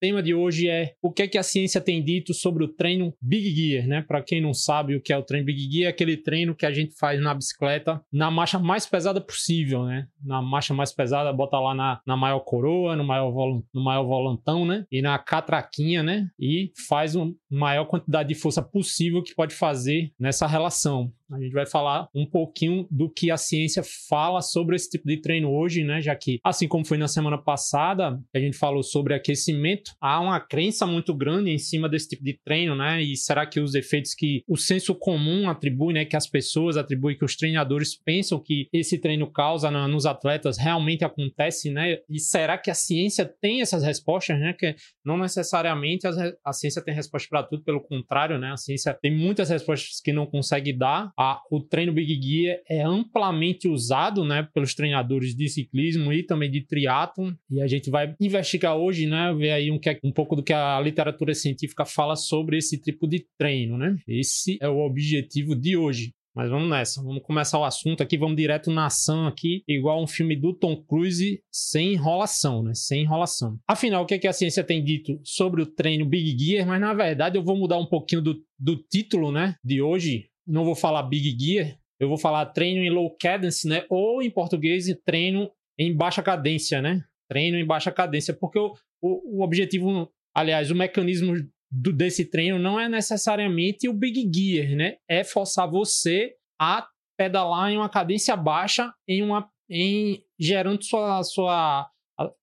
tema de hoje é o que é que a ciência tem dito sobre o treino Big Gear, né? Para quem não sabe o que é o treino Big Gear, é aquele treino que a gente faz na bicicleta na marcha mais pesada possível, né? Na marcha mais pesada, bota lá na, na maior coroa, no maior, no maior volantão, né? E na catraquinha, né? E faz uma maior quantidade de força possível que pode fazer nessa relação. A gente vai falar um pouquinho do que a ciência fala sobre esse tipo de treino hoje, né? Já que, assim como foi na semana passada, a gente falou sobre aquecimento, há uma crença muito grande em cima desse tipo de treino, né? E será que os efeitos que o senso comum atribui, né? Que as pessoas atribuem, que os treinadores pensam que esse treino causa nos atletas realmente acontece, né? E será que a ciência tem essas respostas, né? Que não necessariamente a ciência tem resposta para tudo, pelo contrário, né? A ciência tem muitas respostas que não consegue dar a, o treino Big Gear é amplamente usado né, pelos treinadores de ciclismo e também de triatlon. E a gente vai investigar hoje, né, ver aí um, um pouco do que a literatura científica fala sobre esse tipo de treino. Né? Esse é o objetivo de hoje. Mas vamos nessa, vamos começar o assunto aqui, vamos direto na ação aqui, igual um filme do Tom Cruise, sem enrolação, né? Sem enrolação. Afinal, o que, é que a ciência tem dito sobre o treino Big Gear? Mas na verdade eu vou mudar um pouquinho do, do título, né? De hoje, não vou falar Big Gear, eu vou falar treino em low cadence, né? Ou em português, treino em baixa cadência, né? Treino em baixa cadência, porque o, o, o objetivo, aliás, o mecanismo do, desse treino não é necessariamente o Big Gear, né? É forçar você a pedalar em uma cadência baixa, em uma, em gerando sua, sua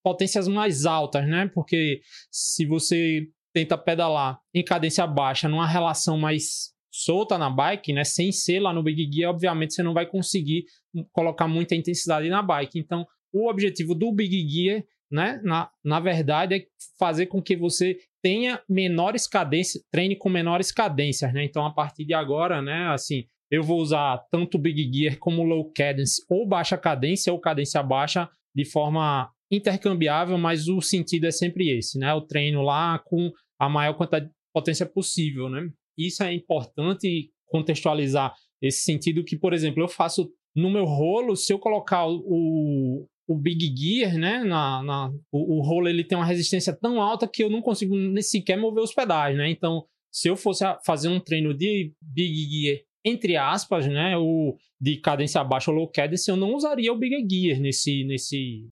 potências mais altas, né? Porque se você tenta pedalar em cadência baixa numa relação mais solta na bike, né, sem ser lá no Big Gear, obviamente você não vai conseguir colocar muita intensidade na bike. Então, o objetivo do Big Gear, né, na, na verdade, é fazer com que você tenha menores cadências, treine com menores cadências, né? Então, a partir de agora, né, assim, eu vou usar tanto Big Gear como low cadence ou baixa cadência ou cadência baixa de forma intercambiável, mas o sentido é sempre esse, né? O treino lá com a maior quantidade de potência possível, né? Isso é importante contextualizar esse sentido que, por exemplo, eu faço no meu rolo, se eu colocar o, o Big Gear, né, na, na o, o, rolo ele tem uma resistência tão alta que eu não consigo nem sequer mover os pedais, né? Então, se eu fosse fazer um treino de Big Gear entre aspas, né, o de cadência baixa ou low cadence, eu não usaria o Big Gear nesse nesse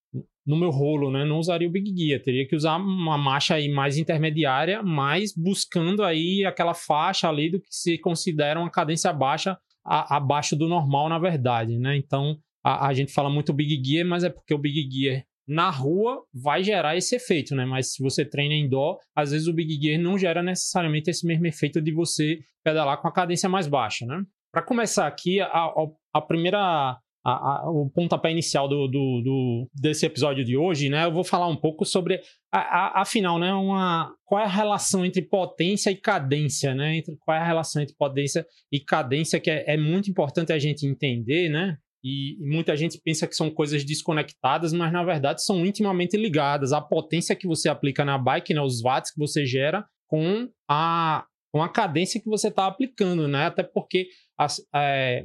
no meu rolo, né? Não usaria o Big Gear, teria que usar uma marcha aí mais intermediária, mas buscando aí aquela faixa ali do que se considera uma cadência baixa a, abaixo do normal, na verdade, né? Então a, a, gente fala muito Big Gear, mas é porque o Big Gear na rua vai gerar esse efeito, né? Mas se você treina em dó, às vezes o Big Gear não gera necessariamente esse mesmo efeito de você pedalar com a cadência mais baixa, né? Para começar aqui, a, a primeira a, a, o pontapé inicial do, do, do, desse episódio de hoje, né? Eu vou falar um pouco sobre, a, afinal, né? Uma, qual é a relação entre potência e cadência, né? Entre, qual é a relação entre potência e cadência, que é, é muito importante a gente entender, né? E, muita gente pensa que são coisas desconectadas, mas na verdade são intimamente ligadas. A potência que você aplica na bike, né? Os watts que você gera com a, com a cadência que você está aplicando, né? Até porque as, é,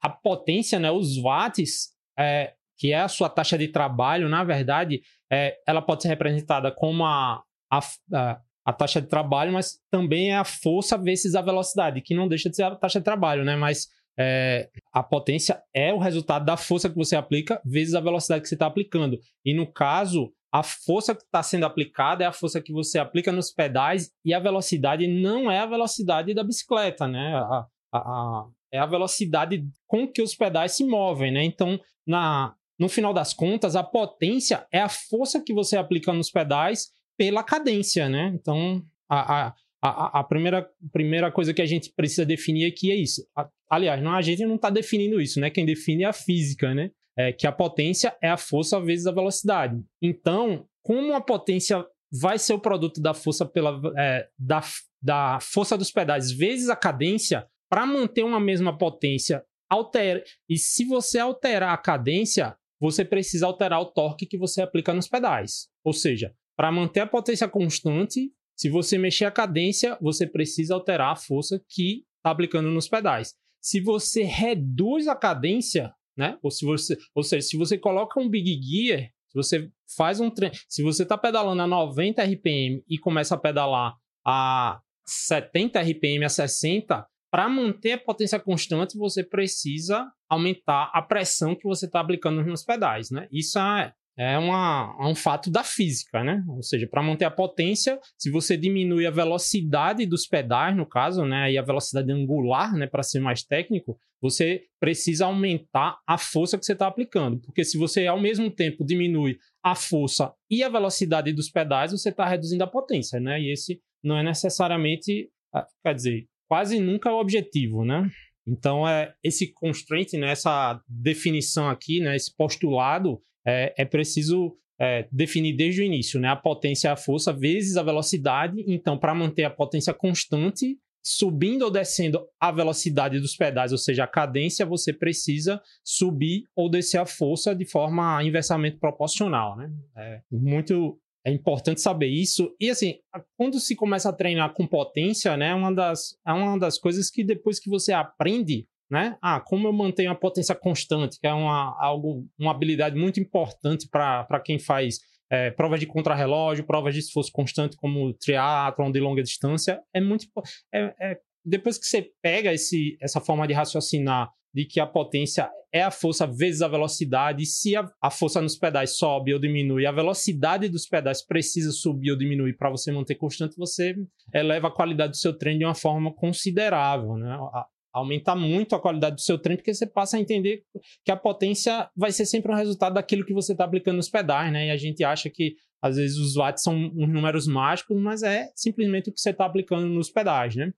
a potência, né, os watts, é, que é a sua taxa de trabalho, na verdade, é, ela pode ser representada como a, a, a, a, taxa de trabalho, mas também é a força vezes a velocidade, que não deixa de ser a taxa de trabalho, né? Mas é, a potência é o resultado da força que você aplica vezes a velocidade que você está aplicando. E no caso, a força que está sendo aplicada é a força que você aplica nos pedais e a velocidade não é a velocidade da bicicleta, né? A, a, é a velocidade com que os pedais se movem, né? Então, na, no final das contas, a potência é a força que você aplica nos pedais pela cadência, né? Então, a, a, a, primeira, primeira coisa que a gente precisa definir aqui é isso. A, aliás, não, a gente não está definindo isso, né? Quem define é a física, né? É que a potência é a força vezes a velocidade. Então, como a potência vai ser o produto da força pela é, da, da força dos pedais vezes a cadência, para manter uma mesma potência, altera. E se você alterar a cadência, você precisa alterar o torque que você aplica nos pedais. Ou seja, para manter a potência constante, se você mexer a cadência, você precisa alterar a força que está aplicando nos pedais. Se você reduz a cadência, né? Ou, se você, ou seja, se você coloca um Big Gear Se você faz um treino, se você está pedalando a 90 RPM e começa a pedalar a 70 RPM, a 60, para manter a potência constante, você precisa aumentar a pressão que você está aplicando nos pedais, né? Isso é, é, uma, é um fato da física, né? Ou seja, para manter a potência, se você diminui a velocidade dos pedais, no caso, né, e a velocidade angular, né, para ser mais técnico, você precisa aumentar a força que você está aplicando, porque se você ao mesmo tempo diminui a força e a velocidade dos pedais, você está reduzindo a potência, né? E esse não é necessariamente, ah, quer dizer, quase nunca é o objetivo, né? Então, é, esse constraint, né, essa definição aqui, né, esse postulado, é, é preciso é, definir desde o início, né? A potência a força vezes a velocidade. Então, para manter a potência constante, subindo ou descendo a velocidade dos pedais, ou seja, a cadência, você precisa subir ou descer a força de forma inversamente proporcional, né? É muito é importante saber isso. E assim, quando se começa a treinar com potência, né, uma das, é uma das coisas que depois que você aprende, né? Ah, como eu mantenho a potência constante, que é uma, algo, uma habilidade muito importante para quem faz é, provas de contrarrelógio, provas de esforço constante, como triatlon de longa distância, é muito. É, é, depois que você pega esse, essa forma de raciocinar de que a potência é a força vezes a velocidade. E se a, a, força nos pedais sobe ou diminui, a velocidade dos pedais precisa subir ou diminuir para você manter constante, você eleva a qualidade do seu treino de uma forma considerável. Né? A, aumenta muito a qualidade do seu treino, porque você passa a entender que a potência vai ser sempre um resultado daquilo que você está aplicando nos pedais, né? E a gente acha que às vezes os watts são uns números mágicos, mas é simplesmente o que você está aplicando nos pedais, né?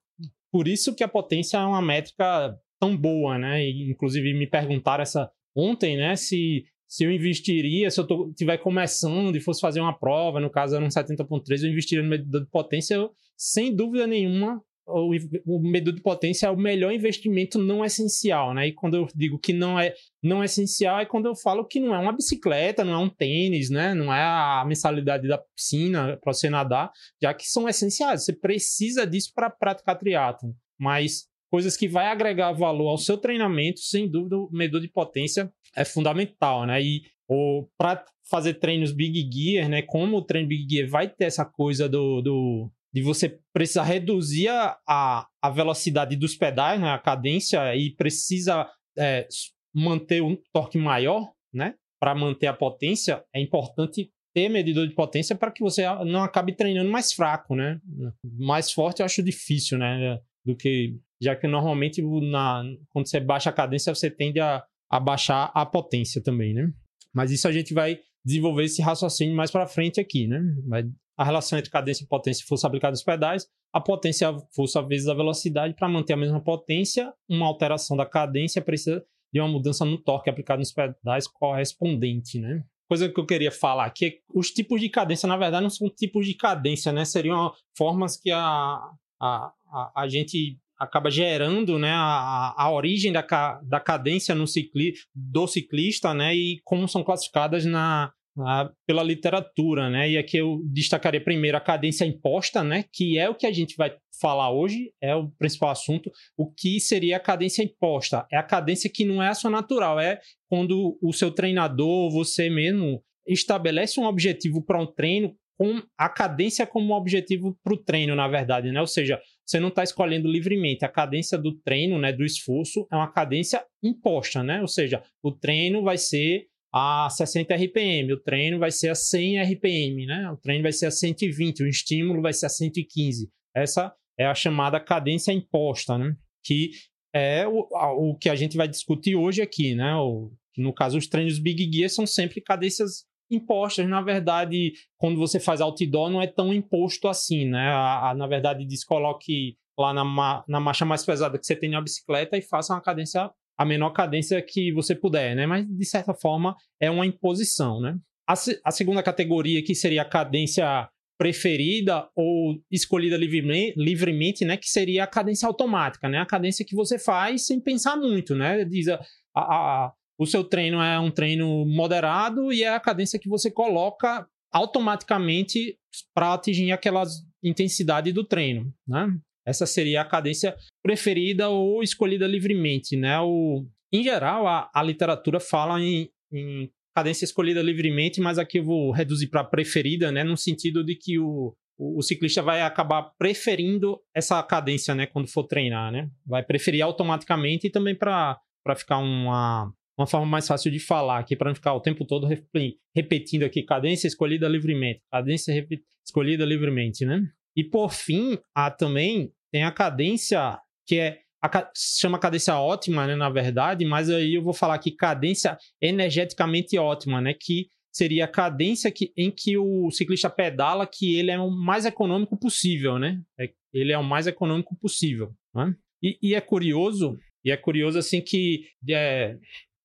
Por isso que a potência é uma métrica tão boa, né? E, inclusive me perguntaram essa ontem, né? Se, se eu investiria, se eu estiver começando e fosse fazer uma prova, no caso era um 70.3, eu investiria no medidor de potência, eu, sem dúvida nenhuma, o, o medidor de potência é o melhor investimento não essencial, né? E quando eu digo que não é não essencial é quando eu falo que não é uma bicicleta, não é um tênis, né? Não é a mensalidade da piscina para você nadar, já que são essenciais. Você precisa disso para praticar triatlo, mas coisas que vai agregar valor ao seu treinamento, sem dúvida, o medidor de potência é fundamental, né? E para fazer treinos Big Gear, né? Como o treino Big Gear vai ter essa coisa do, do de você precisar reduzir a, a velocidade dos pedais, né? A cadência e precisa é, manter um torque maior, né? Para manter a potência, é importante ter medidor de potência para que você não acabe treinando mais fraco, né? Mais forte eu acho difícil, né? Do que já que normalmente na, quando você baixa a cadência, você tende a, a baixar a potência também, né? Mas isso a gente vai desenvolver esse raciocínio mais para frente aqui, né? Vai, a relação entre cadência e potência e força aplicada nos pedais, a potência é a força vezes a velocidade, para manter a mesma potência, uma alteração da cadência precisa de uma mudança no torque aplicado nos pedais correspondente, né? Coisa que eu queria falar aqui é que os tipos de cadência, na verdade, não são tipos de cadência, né? Seriam formas que a, a, a, a gente acaba gerando né, a, a origem da, da cadência no cicli, do ciclista né, e como são classificadas na, pela literatura. Né? E aqui eu destacaria primeiro a cadência imposta, né, que é o que a gente vai falar hoje, é o principal assunto. O que seria a cadência imposta? É a cadência que não é a sua natural, é quando o seu treinador, você mesmo, estabelece um objetivo para um treino com a cadência como objetivo para o treino, na verdade, né? Ou seja, você não está escolhendo livremente. A cadência do treino, né, do esforço, é uma cadência imposta, né? Ou seja, o treino vai ser a 60 RPM, o treino vai ser a 100 RPM, né? O treino vai ser a 120, o estímulo vai ser a 115. Essa é a chamada cadência imposta, né? Que é o, o que a gente vai discutir hoje aqui, né? O, no caso, os treinos Big Gear são sempre cadências impostas. Na verdade, quando você faz outdoor, não é tão imposto assim, né? A, a, na verdade, diz coloque lá na, na marcha mais pesada que você tem na bicicleta e faça uma cadência, a menor cadência que você puder, né? Mas, de certa forma, é uma imposição, né? A, a segunda categoria que seria a cadência preferida ou escolhida livremente, livremente, né, que seria a cadência automática, né, a cadência que você faz sem pensar muito, né, diz a, a, o seu treino é um treino moderado e é a cadência que você coloca automaticamente para atingir aquela intensidade do treino, né? Essa seria a cadência preferida ou escolhida livremente, né? O, em geral, a, a literatura fala em, em cadência escolhida livremente, mas aqui eu vou reduzir para preferida, né? No sentido de que o, o, ciclista vai acabar preferindo essa cadência, né? Quando for treinar, né? Vai preferir automaticamente e também para ficar uma, uma forma mais fácil de falar aqui, para não ficar o tempo todo repetindo aqui, cadência escolhida livremente, cadência escolhida livremente, né? E por fim, há também tem a cadência que é a, chama cadência ótima, né, na verdade, mas aí eu vou falar aqui cadência energeticamente ótima, né, que seria a cadência que, em que o ciclista pedala que ele é o mais econômico possível, né? É, ele é o mais econômico possível, né? E, e é curioso, e é curioso assim que é,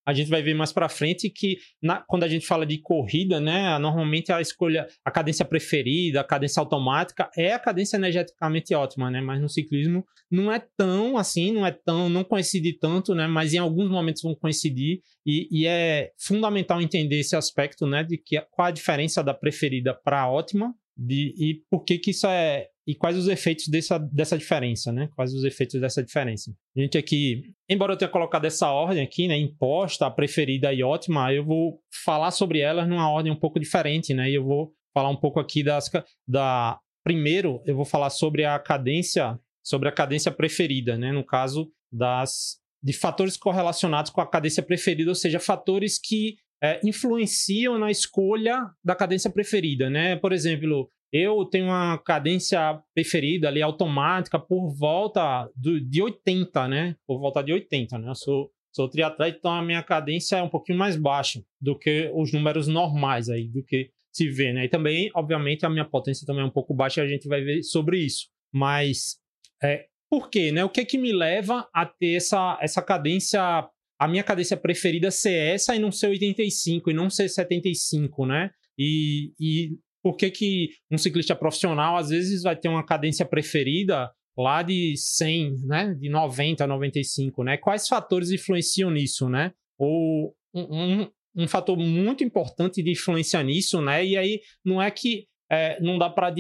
a gente vai ver mais para frente que na, quando a gente fala de corrida, né, normalmente a escolha, a cadência preferida, a cadência automática é a cadência energeticamente ótima, né, mas no ciclismo não é tão assim, não é tão, não coincide tanto, né, mas em alguns momentos vão coincidir e, e é fundamental entender esse aspecto, né, de que qual a diferença da preferida para a ótima de, e por que que isso é e quais os efeitos dessa, dessa diferença, né? Quais os efeitos dessa diferença. A gente aqui, embora eu tenha colocado essa ordem aqui, né, imposta, a preferida e ótima, eu vou falar sobre elas numa ordem um pouco diferente, né? E eu vou falar um pouco aqui das da primeiro, eu vou falar sobre a cadência, sobre a cadência preferida, né? No caso das de fatores correlacionados com a cadência preferida, ou seja, fatores que é, influenciam na escolha da cadência preferida, né? Por exemplo, eu tenho uma cadência preferida ali automática por volta do, de 80, né? Por volta de 80, né? Eu sou, sou triatleta, então a minha cadência é um pouquinho mais baixa do que os números normais aí, do que se vê, né? E também, obviamente, a minha potência também é um pouco baixa a gente vai ver sobre isso. Mas, é, por quê, né? O que é que me leva a ter essa, essa cadência a minha cadência preferida ser essa e não ser 85 e não ser 75, né? E, e por que, que um ciclista profissional às vezes vai ter uma cadência preferida lá de 100, né, de 90 95, né? Quais fatores influenciam nisso, né? Ou um, um, um fator muito importante de influência nisso, né? E aí não é que é, não dá para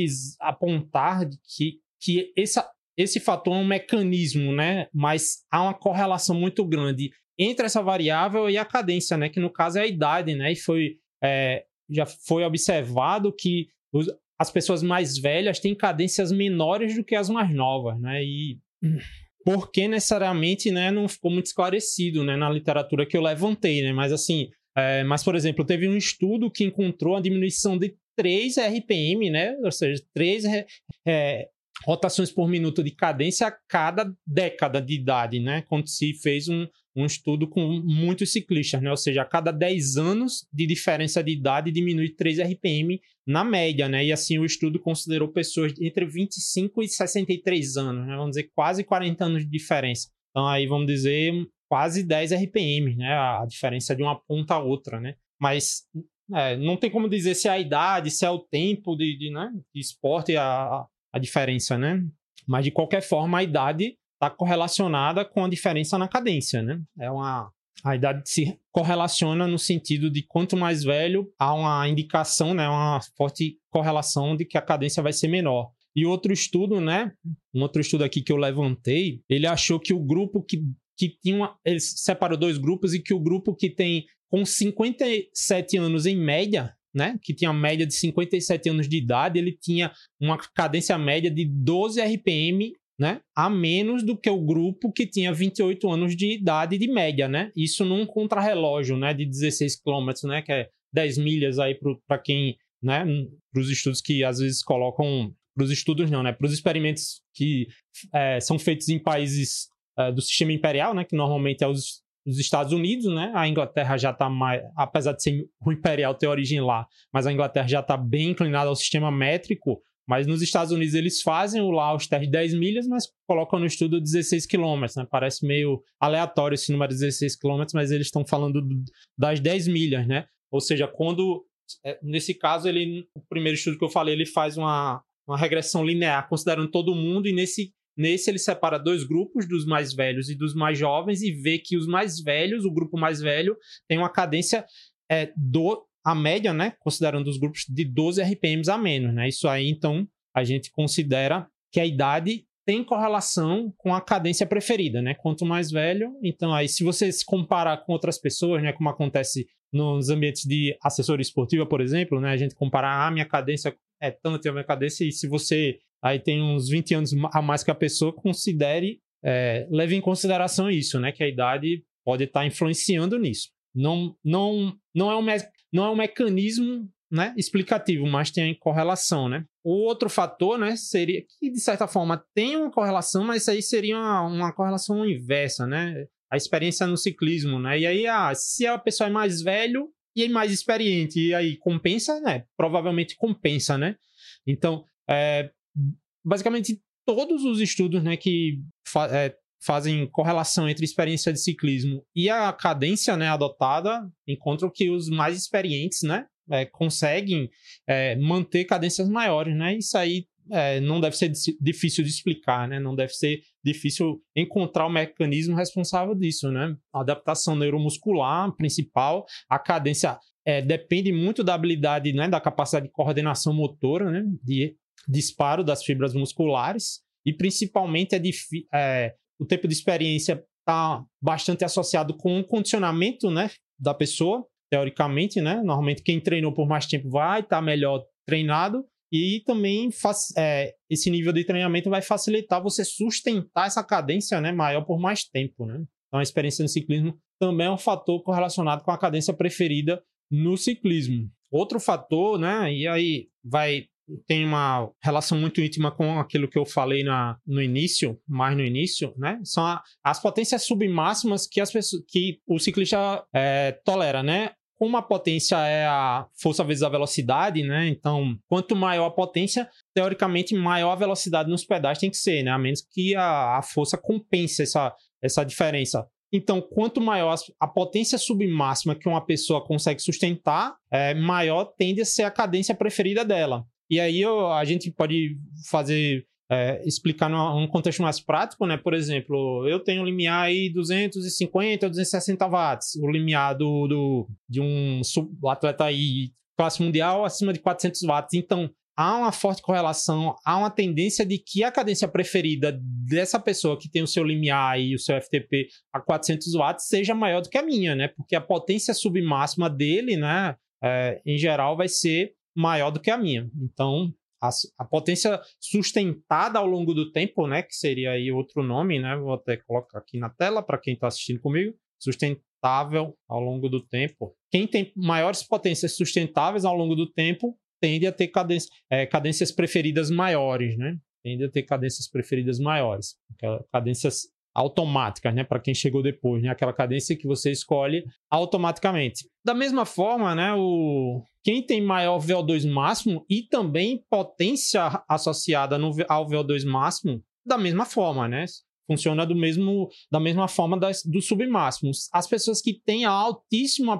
apontar que, que essa, esse fator é um mecanismo, né? Mas há uma correlação muito grande entre essa variável e a cadência, né? Que no caso é a idade, né? E foi é, já foi observado que os, as pessoas mais velhas têm cadências menores do que as mais novas, né? E por que necessariamente, né, não ficou muito esclarecido, né, na literatura que eu levantei, né? Mas assim, é, mas por exemplo, teve um estudo que encontrou a diminuição de 3 RPM, né? Ou seja, 3 é, rotações por minuto de cadência a cada década de idade, né? Quando se fez um, um estudo com muitos ciclistas, né? Ou seja, a cada 10 anos de diferença de idade diminui 3 RPM na média, né? E assim o estudo considerou pessoas entre 25 e 63 anos, né? Vamos dizer, quase 40 anos de diferença. Então aí vamos dizer quase 10 RPM, né? A diferença de uma ponta a outra, né? Mas é, não tem como dizer se é a idade, se é o tempo de, de, né, de esporte a, a diferença, né? Mas de qualquer forma, a idade está correlacionada com a diferença na cadência, né? É uma a idade se correlaciona no sentido de quanto mais velho há uma indicação, né, uma forte correlação de que a cadência vai ser menor. E outro estudo, né, um outro estudo aqui que eu levantei, ele achou que o grupo que que tinha uma, ele separou dois grupos e que o grupo que tem com 57 anos em média, né, que tinha média de 57 anos de idade, ele tinha uma cadência média de 12 RPM né, a menos do que o grupo que tinha 28 anos de idade de média, né? Isso num contrarrelógio, né, de 16 quilômetros, né, que é 10 milhas aí para quem, né, para os estudos que às vezes colocam, para os estudos não, né, para os experimentos que é, são feitos em países é, do sistema imperial, né, que normalmente é os, os Estados Unidos, né, a Inglaterra já está mais, apesar de ser o imperial ter origem lá, mas a Inglaterra já está bem inclinada ao sistema métrico, mas nos Estados Unidos eles fazem o testes de 10 milhas, mas colocam no estudo 16 quilômetros, né? Parece meio aleatório esse número de 16 quilômetros, mas eles estão falando das 10 milhas, né? Ou seja, quando é, nesse caso ele o primeiro estudo que eu falei, ele faz uma, uma regressão linear considerando todo mundo e nesse nesse ele separa dois grupos, dos mais velhos e dos mais jovens e vê que os mais velhos, o grupo mais velho, tem uma cadência é, do a média, né, considerando os grupos de 12 RPMs a menos, né? Isso aí, então, a gente considera que a idade tem correlação com a cadência preferida, né? Quanto mais velho, então aí se você se comparar com outras pessoas, né, como acontece nos ambientes de assessoria esportiva, por exemplo, né? A gente comparar a ah, minha cadência é tanto a minha cadência e se você aí tem uns 20 anos a mais que a pessoa, considere, é, leve em consideração isso, né? Que a idade pode estar tá influenciando nisso. Não, não, não, é um não é um mecanismo né, explicativo, mas tem correlação, né? O outro fator, né, seria que de certa forma tem uma correlação, mas isso aí seria uma, uma correlação inversa, né? A experiência no ciclismo, né? E aí, ah, se a pessoa é mais velho e é mais experiente, e aí compensa, né? Provavelmente compensa, né? Então, é, basicamente todos os estudos, né, que é, fazem correlação entre experiência de ciclismo e a cadência, né, adotada, encontram que os mais experientes, né, é, conseguem é, manter cadências maiores, né? Isso aí é, não deve ser difícil de explicar, né? Não deve ser difícil encontrar o mecanismo responsável disso, né? A adaptação neuromuscular principal, a cadência é, depende muito da habilidade, né? Da capacidade de coordenação motora, né? De disparo das fibras musculares e principalmente é, é o tempo de experiência está bastante associado com o condicionamento, né? Da pessoa teoricamente, né? Normalmente quem treinou por mais tempo vai estar tá melhor treinado e também é, esse nível de treinamento vai facilitar você sustentar essa cadência né, maior por mais tempo. Né? Então a experiência no ciclismo também é um fator correlacionado com a cadência preferida no ciclismo. Outro fator, né? E aí vai tem uma relação muito íntima com aquilo que eu falei na, no início, mais no início, né? São a, as potências submáximas que, as pessoas, que o ciclista é, tolera, né? Como a potência é a força vezes a velocidade, né? Então, quanto maior a potência, teoricamente, maior a velocidade nos pedais tem que ser, né? A menos que a, a força compense essa, essa diferença. Então, quanto maior a potência submáxima que uma pessoa consegue sustentar, é, maior tende a ser a cadência preferida dela. E aí eu, a gente pode fazer, é, explicar num, contexto mais prático, né? Por exemplo, eu tenho limiar aí 250, 260 watts, o limiar do, do, de um atleta aí classe mundial acima de 400 watts. Então, há uma forte correlação, há uma tendência de que a cadência preferida dessa pessoa que tem o seu limiar e o seu FTP a 400 watts seja maior do que a minha, né? Porque a potência submáxima dele, né, é, em geral, vai ser maior do que a minha. Então, a, a, potência sustentada ao longo do tempo, né, que seria aí outro nome, né, vou até colocar aqui na tela para quem está assistindo comigo, sustentável ao longo do tempo. Quem tem maiores potências sustentáveis ao longo do tempo tende a ter cadência, é, cadências preferidas maiores, né? Tende a ter cadências preferidas maiores, cadências automáticas, né? Para quem chegou depois, né? Aquela cadência que você escolhe automaticamente. Da mesma forma, né? O quem tem maior VO2 máximo e também potência associada no, ao VO2 máximo, da mesma forma, né? Funciona do mesmo, da mesma forma das, do submáximo. As pessoas que têm altíssimo,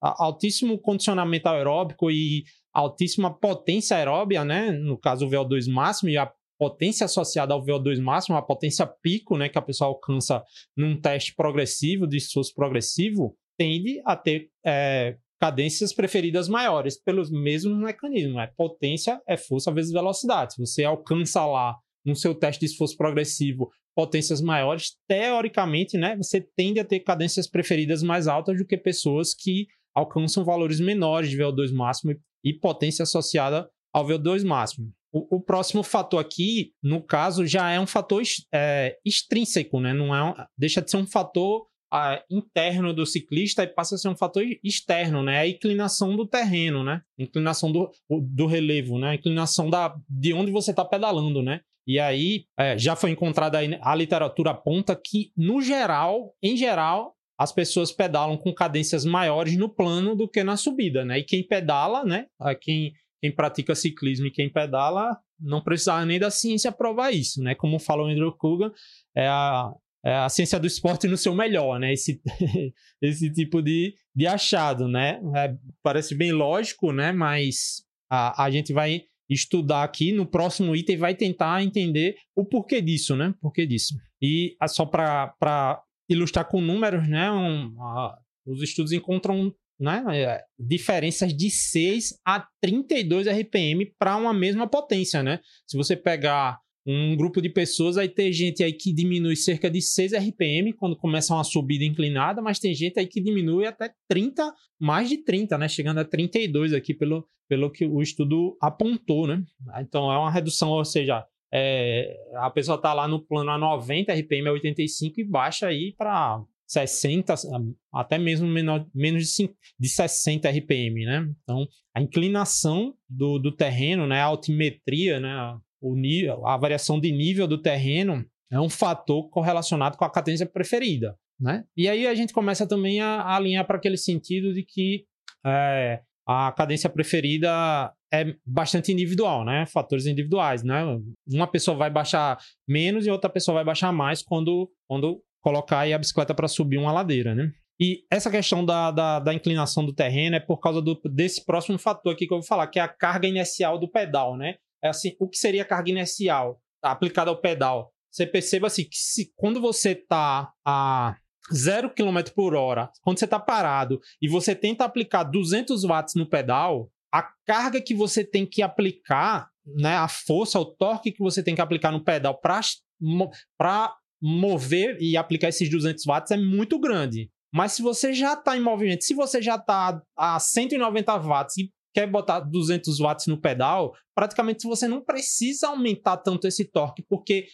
altíssimo condicionamento aeróbico e altíssima potência aeróbia, né? No caso, o VO2 máximo e a potência associada ao VO2 máximo, a potência pico, né, que a pessoa alcança num teste progressivo, de esforço progressivo, tende a ter é, cadências preferidas maiores pelos mesmos mecanismos. Né? Potência é força vezes velocidade. Se você alcança lá no seu teste de esforço progressivo potências maiores, teoricamente, né, você tende a ter cadências preferidas mais altas do que pessoas que alcançam valores menores de VO2 máximo e potência associada ao VO2 máximo. O, o, próximo fator aqui, no caso, já é um fator é, extrínseco, né? Não é um, deixa de ser um fator ah, interno do ciclista e passa a ser um fator externo, né? A inclinação do terreno, né? Inclinação do, do relevo, né? A inclinação da, de onde você está pedalando, né? E aí é, já foi encontrada a literatura aponta que, no geral, em geral, as pessoas pedalam com cadências maiores no plano do que na subida, né? E quem pedala, né? Quem quem pratica ciclismo e quem pedala não precisava nem da ciência provar isso, né? Como falou o Andrew Kugan, é a, é a ciência do esporte no seu melhor, né? Esse, esse tipo de, de achado, né? É, parece bem lógico, né? Mas a, a gente vai estudar aqui no próximo item vai tentar entender o porquê disso, né? Porquê disso. E só para ilustrar com números, né? Um, a, os estudos encontram né? É, diferenças de 6 a 32 RPM para uma mesma potência, né? Se você pegar um grupo de pessoas vai ter gente aí que diminui cerca de 6 RPM quando começa uma subida inclinada, mas tem gente aí que diminui até 30, mais de 30, né? Chegando a 32 aqui pelo, pelo que o estudo apontou, né? Então é uma redução, ou seja, é, a pessoa está lá no plano a 90, RPM a 85 e baixa aí para 60, até mesmo menor, menos de, 5, de 60 RPM, né? Então, a inclinação do, do terreno, né? A altimetria, né? O nível, a variação de nível do terreno é um fator correlacionado com a cadência preferida, né? E aí a gente começa também a, a alinhar para aquele sentido de que é, a cadência preferida é bastante individual, né? Fatores individuais, né? Uma pessoa vai baixar menos e outra pessoa vai baixar mais quando, quando colocar a bicicleta para subir uma ladeira, né? E essa questão da, da, da, inclinação do terreno é por causa do, desse próximo fator aqui que eu vou falar, que é a carga inicial do pedal, né? É assim, o que seria a carga inicial aplicada ao pedal? Você perceba assim, que se, quando você está a 0 km por hora, quando você está parado e você tenta aplicar 200 watts no pedal, a carga que você tem que aplicar, né, a força, o torque que você tem que aplicar no pedal para mover e aplicar esses 200 watts é muito grande. Mas se você já está em movimento, se você já está a 190 watts e quer botar 200 watts no pedal, praticamente você não precisa aumentar tanto esse torque, porque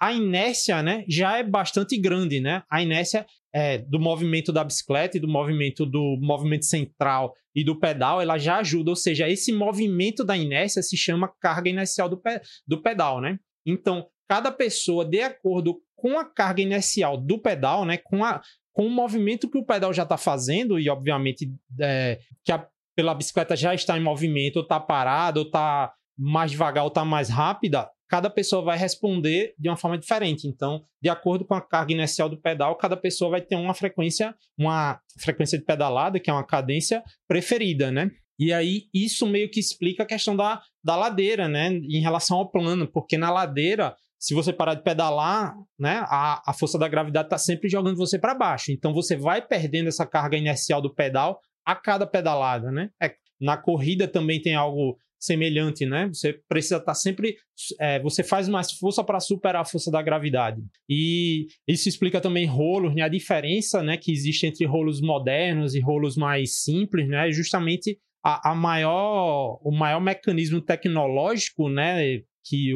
a inércia né, já é bastante grande. Né? A inércia é, do movimento da bicicleta e do movimento do movimento central e do pedal, ela já ajuda. Ou seja, esse movimento da inércia se chama carga inercial do, pe do pedal. Né? Então, cada pessoa, de acordo com a carga inicial do pedal, né, com, a, com o movimento que o pedal já está fazendo, e obviamente é, que a, pela bicicleta já está em movimento, ou está parada, ou está mais devagar, ou está mais rápida, cada pessoa vai responder de uma forma diferente. Então, de acordo com a carga inicial do pedal, cada pessoa vai ter uma frequência, uma frequência de pedalada, que é uma cadência preferida, né? E aí, isso meio que explica a questão da, da ladeira, né? Em relação ao plano, porque na ladeira se você parar de pedalar, né, a, a força da gravidade está sempre jogando você para baixo. Então você vai perdendo essa carga inercial do pedal a cada pedalada, né? É, na corrida também tem algo semelhante, né? Você precisa estar tá sempre, é, você faz mais força para superar a força da gravidade. E isso explica também rolos, né? A diferença, né, que existe entre rolos modernos e rolos mais simples, né? É justamente a, a maior, o maior mecanismo tecnológico, né, que,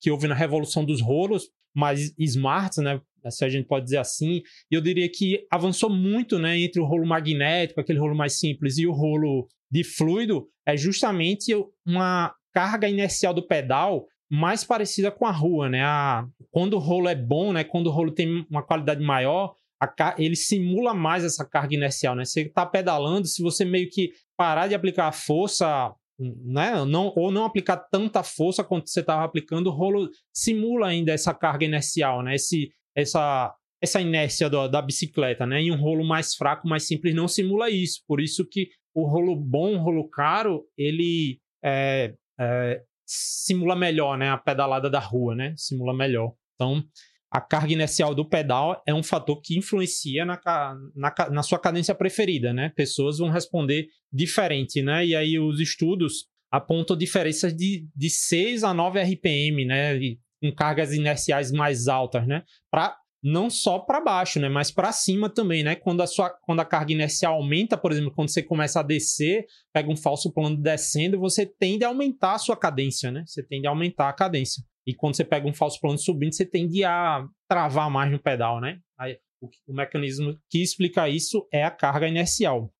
que houve na revolução dos rolos mais smarts, né? Se a gente pode dizer assim. E eu diria que avançou muito, né? Entre o rolo magnético, aquele rolo mais simples, e o rolo de fluido, é justamente uma carga inercial do pedal mais parecida com a rua, né? A, quando o rolo é bom, né? Quando o rolo tem uma qualidade maior, a, ele simula mais essa carga inercial, né? Você está pedalando, se você meio que parar de aplicar a força né? não, ou não aplicar tanta força quanto você estava aplicando, o rolo simula ainda essa carga inercial, né? Esse, essa, essa inércia do, da bicicleta, né? E um rolo mais fraco, mais simples, não simula isso. Por isso que o rolo bom, o rolo caro, ele é, é, simula melhor, né? A pedalada da rua, né? Simula melhor. Então, a carga inercial do pedal é um fator que influencia na, na, na, sua cadência preferida, né? Pessoas vão responder diferente, né? E aí os estudos apontam diferenças de, de 6 a 9 RPM, né? E, com cargas inerciais mais altas, né? Pra, não só para baixo, né? Mas para cima também, né? Quando a, sua, quando a carga inercial aumenta, por exemplo, quando você começa a descer, pega um falso plano descendo, você tende a aumentar a sua cadência, né? Você tende a aumentar a cadência. E quando você pega um falso plano subindo, você tende a travar mais no pedal, né? Aí, o, o mecanismo que explica isso é a carga inercial.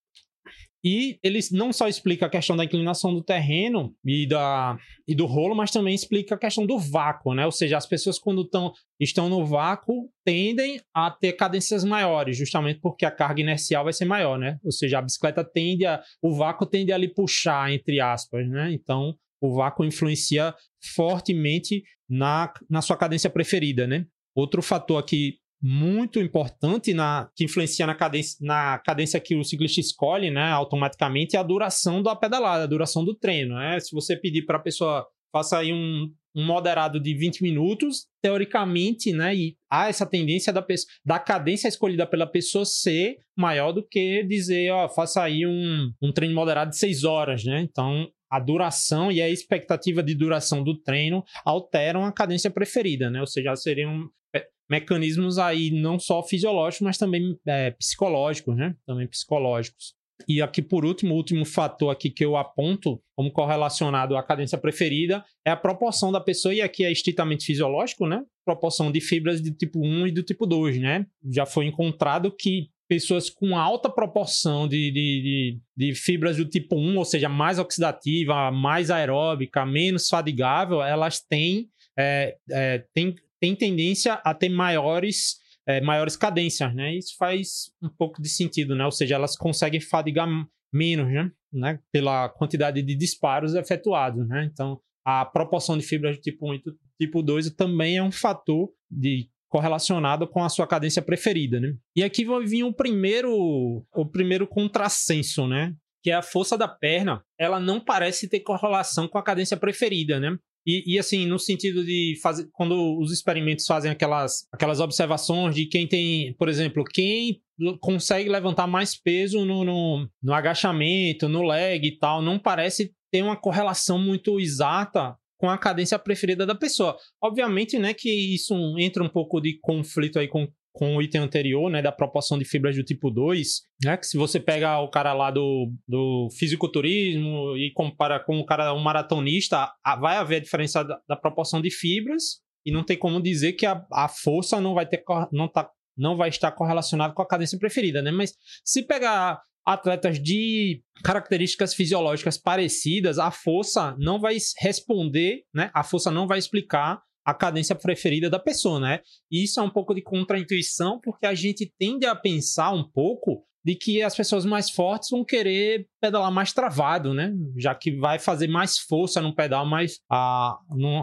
E ele não só explica a questão da inclinação do terreno e, da, e do rolo, mas também explica a questão do vácuo, né? Ou seja, as pessoas quando tão, estão no vácuo tendem a ter cadências maiores, justamente porque a carga inercial vai ser maior, né? Ou seja, a bicicleta tende a... o vácuo tende a lhe puxar, entre aspas, né? Então, o vácuo influencia fortemente na, na sua cadência preferida, né? Outro fator aqui muito importante na, que influencia na cadência, na cadência que o ciclista escolhe, né, automaticamente, é a duração da pedalada, a duração do treino. Né? Se você pedir para a pessoa faça aí um, um, moderado de 20 minutos, teoricamente, né, e há essa tendência da, da cadência escolhida pela pessoa ser maior do que dizer, ó, faça aí um, um treino moderado de 6 horas, né? Então, a duração e a expectativa de duração do treino alteram a cadência preferida, né? Ou seja, seriam é, mecanismos aí não só fisiológicos, mas também é, psicológicos, né? Também psicológicos. E aqui, por último, o último fator aqui que eu aponto como correlacionado à cadência preferida é a proporção da pessoa, e aqui é estritamente fisiológico, né? Proporção de fibras do tipo 1 e do tipo 2, né? Já foi encontrado que pessoas com alta proporção de, de, de, de, fibras do tipo 1, ou seja, mais oxidativa, mais aeróbica, menos fadigável, elas têm, é, é, têm, têm tendência a ter maiores é, maiores cadências, né? Isso faz um pouco de sentido, né? Ou seja, elas conseguem fadigar menos, né? né? Pela quantidade de disparos efetuados, né? Então, a proporção de fibras do tipo 1 e do tipo 2 também é um fator de correlacionado com a sua cadência preferida, né? E aqui vai vir o primeiro, o primeiro contrassenso, né? Que é a força da perna, ela não parece ter correlação com a cadência preferida, né? E, e, assim, no sentido de fazer. Quando os experimentos fazem aquelas, aquelas observações de quem tem, por exemplo, quem consegue levantar mais peso no, no, no agachamento, no leg e tal, não parece ter uma correlação muito exata com a cadência preferida da pessoa. Obviamente, né, que isso entra um pouco de conflito aí com com o item anterior, né, da proporção de fibras do tipo 2, né, que se você pega o cara lá do, do fisiculturismo e compara com o cara, um maratonista, vai haver a diferença da, da, proporção de fibras e não tem como dizer que a, a força não vai ter, não tá, não vai estar correlacionada com a cadência preferida, né, mas se pegar atletas de características fisiológicas parecidas, a força não vai responder, né, a força não vai explicar a cadência preferida da pessoa, né? E isso é um pouco de contraintuição, porque a gente tende a pensar um pouco de que as pessoas mais fortes vão querer pedalar mais travado, né? Já que vai fazer mais força no pedal, mas a,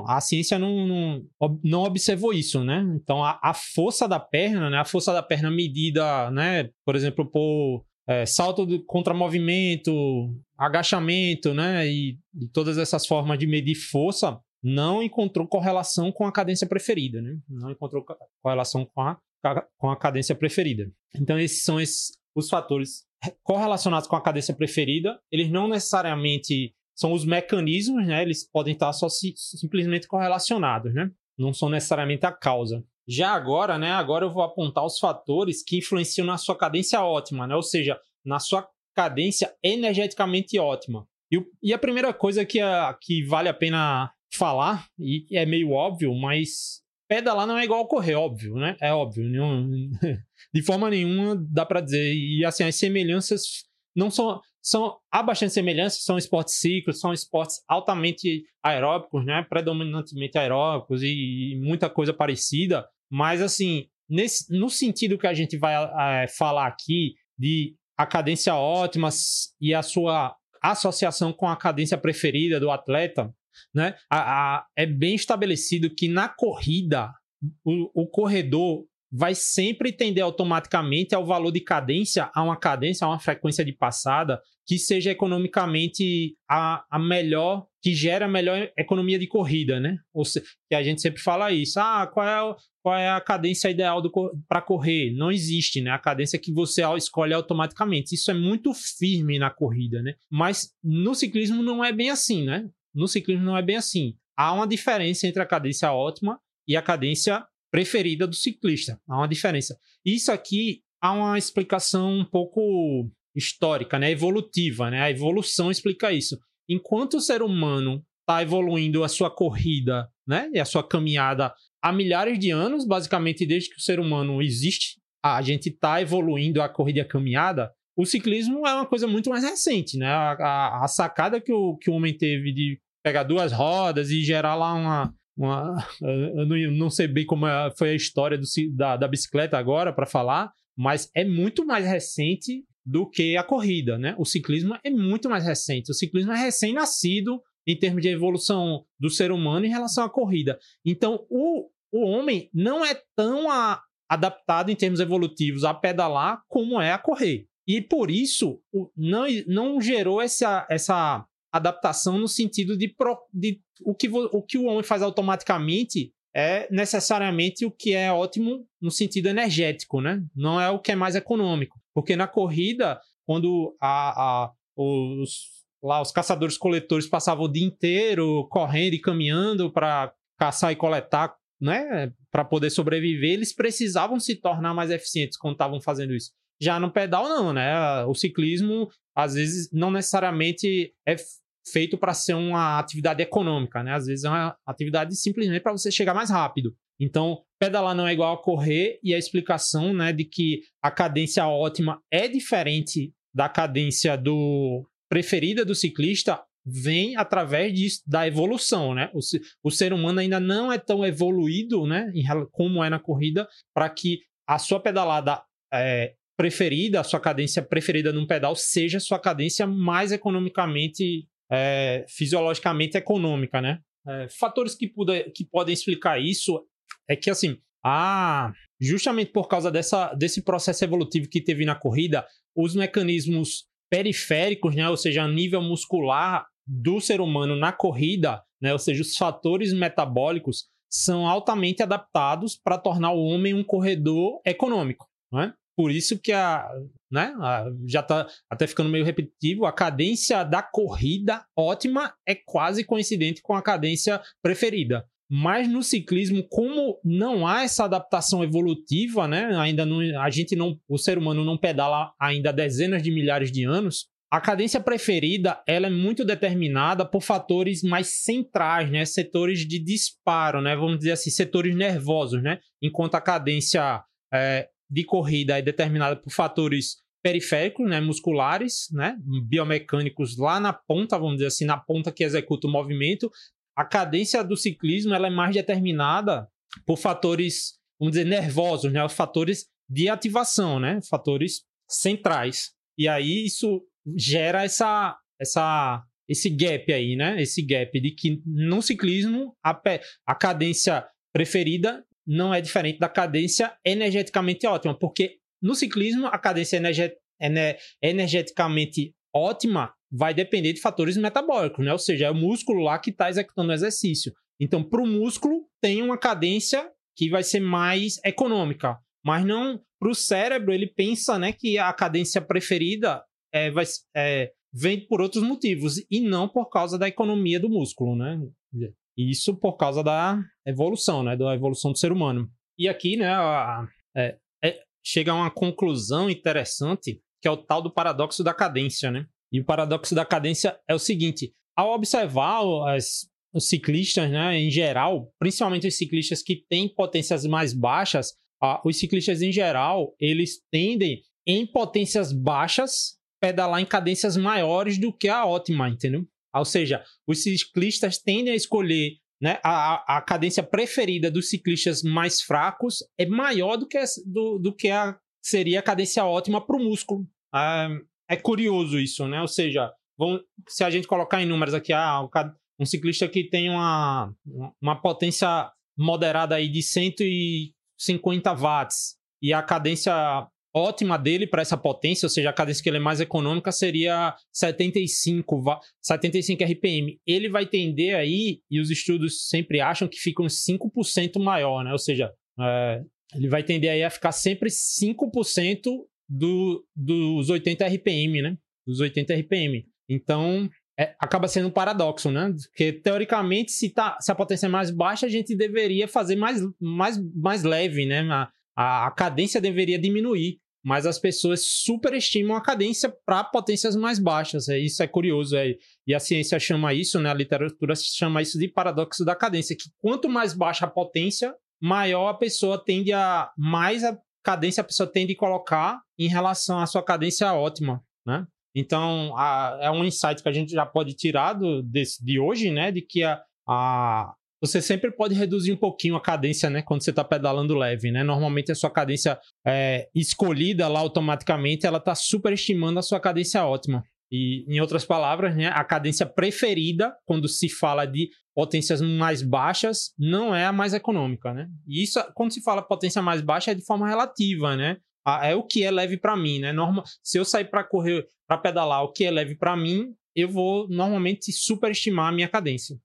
a ciência não, não, não, observou isso, né? Então a, a, força da perna, né? A força da perna medida, né? Por exemplo, por é, salto de contramovimento, agachamento, né? E, e todas essas formas de medir força não encontrou correlação com a cadência preferida, né? Não encontrou correlação com a, com a cadência preferida. Então, esses são esses, os fatores correlacionados com a cadência preferida. Eles não necessariamente são os mecanismos, né? Eles podem estar só si, simplesmente correlacionados, né? Não são necessariamente a causa. Já agora, né? Agora eu vou apontar os fatores que influenciam na sua cadência ótima, né? Ou seja, na sua cadência energeticamente ótima. E, e a primeira coisa que, a, que vale a pena falar, e é meio óbvio, mas pedalar não é igual correr, óbvio, né? É óbvio. Não, de forma nenhuma dá para dizer. E assim, as semelhanças não são. São há bastante semelhanças, são esportes ciclos, são esportes altamente aeróbicos, né? Predominantemente aeróbicos e, e muita coisa parecida. Mas assim, nesse, no sentido que a gente vai é, falar aqui de a cadência ótima e a sua associação com a cadência preferida do atleta, né? A, a, é bem estabelecido que na corrida o, o corredor vai sempre tender automaticamente ao valor de cadência, a uma cadência, a uma frequência de passada que seja economicamente a, a melhor, que gera a melhor economia de corrida, né? Ou seja, que a gente sempre fala isso. Ah, qual é, qual é a cadência ideal para correr? Não existe, né? A cadência que você escolhe automaticamente. Isso é muito firme na corrida, né? Mas no ciclismo não é bem assim, né? No ciclismo não é bem assim. Há uma diferença entre a cadência ótima e a cadência preferida do ciclista. Há uma diferença. Isso aqui há uma explicação um pouco histórica, né? evolutiva. Né? A evolução explica isso. Enquanto o ser humano está evoluindo a sua corrida né? e a sua caminhada há milhares de anos, basicamente desde que o ser humano existe, a gente está evoluindo a corrida e a caminhada, o ciclismo é uma coisa muito mais recente, né? A, a, a, sacada que o, que o homem teve de pegar duas rodas e gerar lá uma. Uma eu não, não sei bem como é, foi a história do, da, da bicicleta agora para falar, mas é muito mais recente do que a corrida, né? O ciclismo é muito mais recente. O ciclismo é recém-nascido em termos de evolução do ser humano em relação à corrida. Então, o, o homem não é tão a, adaptado em termos evolutivos a pedalar como é a correr. E por isso não, não gerou essa, essa adaptação no sentido de, pro, de o, que, o que o homem faz automaticamente é necessariamente o que é ótimo no sentido energético, né? Não é o que é mais econômico. Porque na corrida, quando a, a, os, lá os caçadores-coletores passavam o dia inteiro correndo e caminhando para caçar e coletar, né, para poder sobreviver, eles precisavam se tornar mais eficientes quando estavam fazendo isso. Já no pedal não, né? O ciclismo às vezes não necessariamente é feito para ser uma atividade econômica, né? Às vezes é uma atividade simplesmente para você chegar mais rápido. Então, pedalar não é igual a correr e a explicação, né, de que a cadência ótima é diferente da cadência do preferida do ciclista vem através disso, da evolução, né? O, o ser humano ainda não é tão evoluído, né, em, como é na corrida, para que a sua pedalada é, preferida, a sua cadência preferida num pedal seja a sua cadência mais economicamente, é, fisiologicamente econômica, né? É, fatores que, puder, que podem explicar isso é que, assim, a, justamente por causa dessa, desse processo evolutivo que teve na corrida, os mecanismos periféricos, né, ou seja, a nível muscular do ser humano na corrida, né, ou seja, os fatores metabólicos são altamente adaptados para tornar o homem um corredor econômico. Né? Por isso que a, né, a, já está até ficando meio repetitivo, a cadência da corrida ótima é quase coincidente com a cadência preferida. Mas no ciclismo, como não há essa adaptação evolutiva, né? Ainda não, a gente não, o ser humano não pedala ainda dezenas de milhares de anos. A cadência preferida, ela é muito determinada por fatores mais centrais, né? Setores de disparo, né? Vamos dizer assim, setores nervosos, né? Enquanto a cadência é, de corrida é determinada por fatores periféricos, né, musculares, né, biomecânicos lá na ponta, vamos dizer assim, na ponta que executa o movimento, a cadência do ciclismo ela é mais determinada por fatores, vamos dizer, nervosos, né? Fatores de ativação, né? Fatores centrais. E aí isso gera essa, essa, esse gap aí, né? Esse gap de que no ciclismo a, a cadência preferida não é diferente da cadência energeticamente ótima, porque no ciclismo a cadência energet, energeticamente ótima vai depender de fatores metabólicos, né? Ou seja, é o músculo lá que está executando o exercício. Então, para o músculo, tem uma cadência que vai ser mais econômica. Mas não para o cérebro, ele pensa né, que a cadência preferida é, vai, é, vem por outros motivos e não por causa da economia do músculo, né? Isso por causa da evolução, né? Da evolução do ser humano. E aqui, né, a, é, é, chega a uma conclusão interessante, que é o tal do paradoxo da cadência, né? E o paradoxo da cadência é o seguinte: ao observar as, os ciclistas, né, em geral, principalmente os ciclistas que têm potências mais baixas, os ciclistas em geral, eles tendem em potências baixas pedalar em cadências maiores do que a ótima, entendeu? Ou seja, os ciclistas tendem a escolher né, a, a cadência preferida dos ciclistas mais fracos é maior do que, a, do, do que a, seria a cadência ótima para o músculo. Ah, é curioso isso, né? Ou seja, vamos, se a gente colocar em números aqui, ah, um ciclista que tem uma, uma potência moderada aí de 150 watts e a cadência ótima dele para essa potência, ou seja, a cadência que ele é mais econômica seria 75, 75 RPM. Ele vai tender aí, e os estudos sempre acham que fica uns 5% maior, né? Ou seja, é, ele vai tender aí a ficar sempre 5% do, dos 80 RPM, né? Dos 80 RPM. Então, é, acaba sendo um paradoxo, né? Porque, teoricamente, se, tá, se a potência é mais baixa, a gente deveria fazer mais, mais, mais leve, né? A, a, cadência deveria diminuir. Mas as pessoas superestimam a cadência para potências mais baixas. É, isso é curioso. É, e a ciência chama isso, né? A literatura chama isso de paradoxo da cadência. Que quanto mais baixa a potência, maior a pessoa tende a mais a cadência a pessoa tende a colocar em relação à sua cadência ótima, né? Então, a, é um insight que a gente já pode tirar do, desse, de hoje, né? De que a, a, você sempre pode reduzir um pouquinho a cadência, né? Quando você está pedalando leve, né? Normalmente a sua cadência é, escolhida lá automaticamente, ela está superestimando a sua cadência ótima. E, em outras palavras, né, a cadência preferida, quando se fala de potências mais baixas, não é a mais econômica, né? E isso, quando se fala potência mais baixa, é de forma relativa, né? É o que é leve para mim, né? Norma, se eu sair para correr, para pedalar, o que é leve para mim, eu vou normalmente superestimar a minha cadência.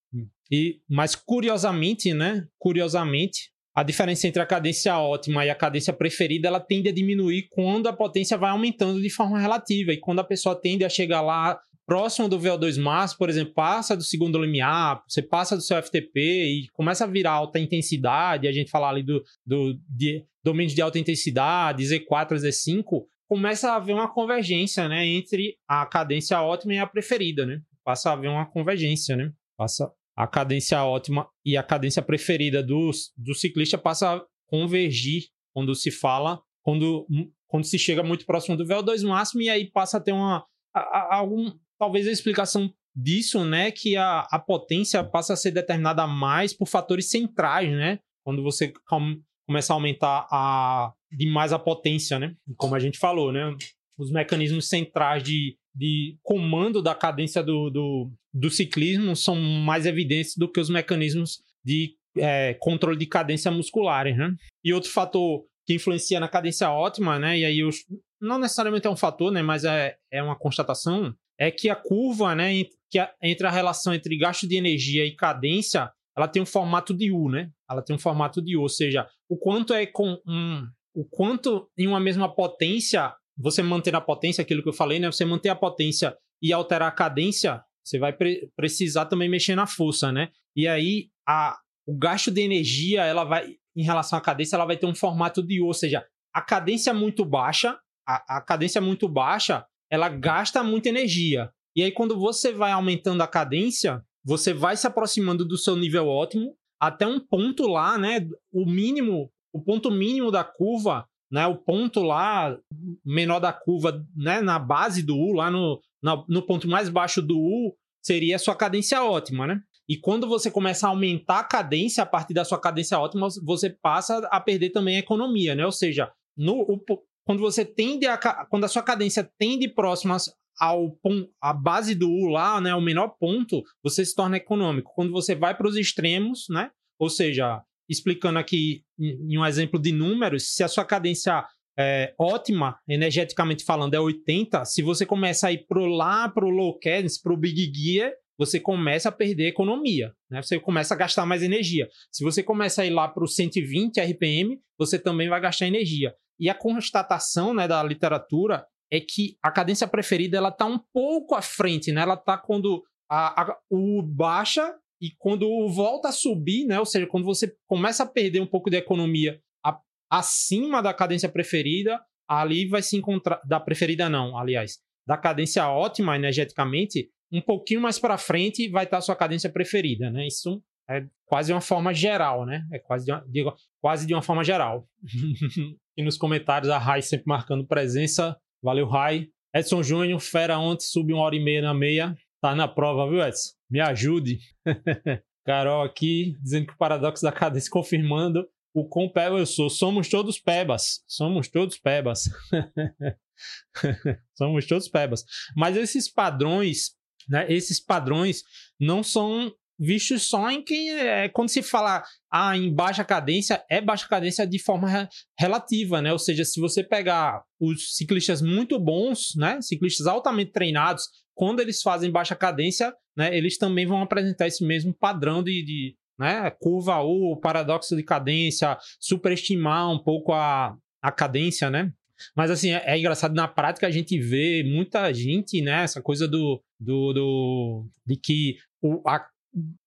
E, mas curiosamente, né? Curiosamente, a diferença entre a cadência ótima e a cadência preferida, ela tende a diminuir quando a potência vai aumentando de forma relativa. E quando a pessoa tende a chegar lá próximo do VO2 máximo, por exemplo, passa do segundo limiar, você passa do seu FTP e começa a virar alta intensidade, a gente falar ali do, do de, domínios de alta intensidade, Z4, Z5, começa a haver uma convergência, né, entre a cadência ótima e a preferida, né? Passa a haver uma convergência, né? Passa a cadência ótima e a cadência preferida do, do ciclista passa a convergir quando se fala, quando, quando se chega muito próximo do VO2 máximo e aí passa a ter uma a, a, algum talvez a explicação disso, né, que a, a potência passa a ser determinada mais por fatores centrais, né? Quando você com, começa a aumentar a, demais a potência, né? Como a gente falou, né? Os mecanismos centrais de, de comando da cadência do, do, do ciclismo são mais evidentes do que os mecanismos de é, controle de cadência musculares, né? E outro fator que influencia na cadência ótima, né? E aí os, não necessariamente é um fator, né? Mas é, é uma constatação é que a curva, né, que a, entre a relação entre gasto de energia e cadência, ela tem um formato de U, né? Ela tem um formato de U, ou seja, o quanto é com um, o quanto em uma mesma potência, você manter a potência, aquilo que eu falei, né? Você manter a potência e alterar a cadência, você vai pre precisar também mexer na força, né? E aí a, o gasto de energia, ela vai em relação à cadência, ela vai ter um formato de U, ou seja, a cadência muito baixa, a, a cadência muito baixa, ela gasta muita energia. E aí, quando você vai aumentando a cadência, você vai se aproximando do seu nível ótimo até um ponto lá, né? O mínimo, o ponto mínimo da curva, né? O ponto lá menor da curva, né? Na base do U, lá no, na, no ponto mais baixo do U, seria a sua cadência ótima, né? E quando você começa a aumentar a cadência a partir da sua cadência ótima, você passa a perder também a economia, né? Ou seja, no, o, quando você tende a quando a sua cadência tende próxima ao a base do U lá, né, o menor ponto, você se torna econômico. Quando você vai para os extremos, né, ou seja, explicando aqui em um exemplo de números, se a sua cadência é, ótima, energeticamente falando, é 80, se você começa a ir pro lá para o low cadence, para o big gear, você começa a perder economia, né? Você começa a gastar mais energia. Se você começa a ir lá para o 120 RPM, você também vai gastar energia. E a constatação né, da literatura é que a cadência preferida ela está um pouco à frente, né? Ela está quando a, a, o baixa e quando volta a subir, né? Ou seja, quando você começa a perder um pouco de economia a, acima da cadência preferida, ali vai se encontrar da preferida não, aliás, da cadência ótima energeticamente, um pouquinho mais para frente vai estar tá a sua cadência preferida, né? Isso é quase uma forma geral, né? É quase de uma, de, quase de uma forma geral. e nos comentários a Rai sempre marcando presença. Valeu, Rai. Edson Júnior, fera ontem, sub uma hora e meia na meia. Tá na prova, viu, Edson? Me ajude. Carol aqui, dizendo que o paradoxo da cadência confirmando o quão peba eu sou. Somos todos pebas. Somos todos pebas. Somos todos pebas. Mas esses padrões, né? Esses padrões não são visto só em quem é, quando se fala ah, em baixa cadência, é baixa cadência de forma re relativa, né? Ou seja, se você pegar os ciclistas muito bons, né, ciclistas altamente treinados, quando eles fazem baixa cadência, né, eles também vão apresentar esse mesmo padrão de, de né, curva U, paradoxo de cadência, superestimar um pouco a, a cadência, né? Mas assim, é, é, engraçado, na prática a gente vê muita gente, né? Essa coisa do. do, do de que o, a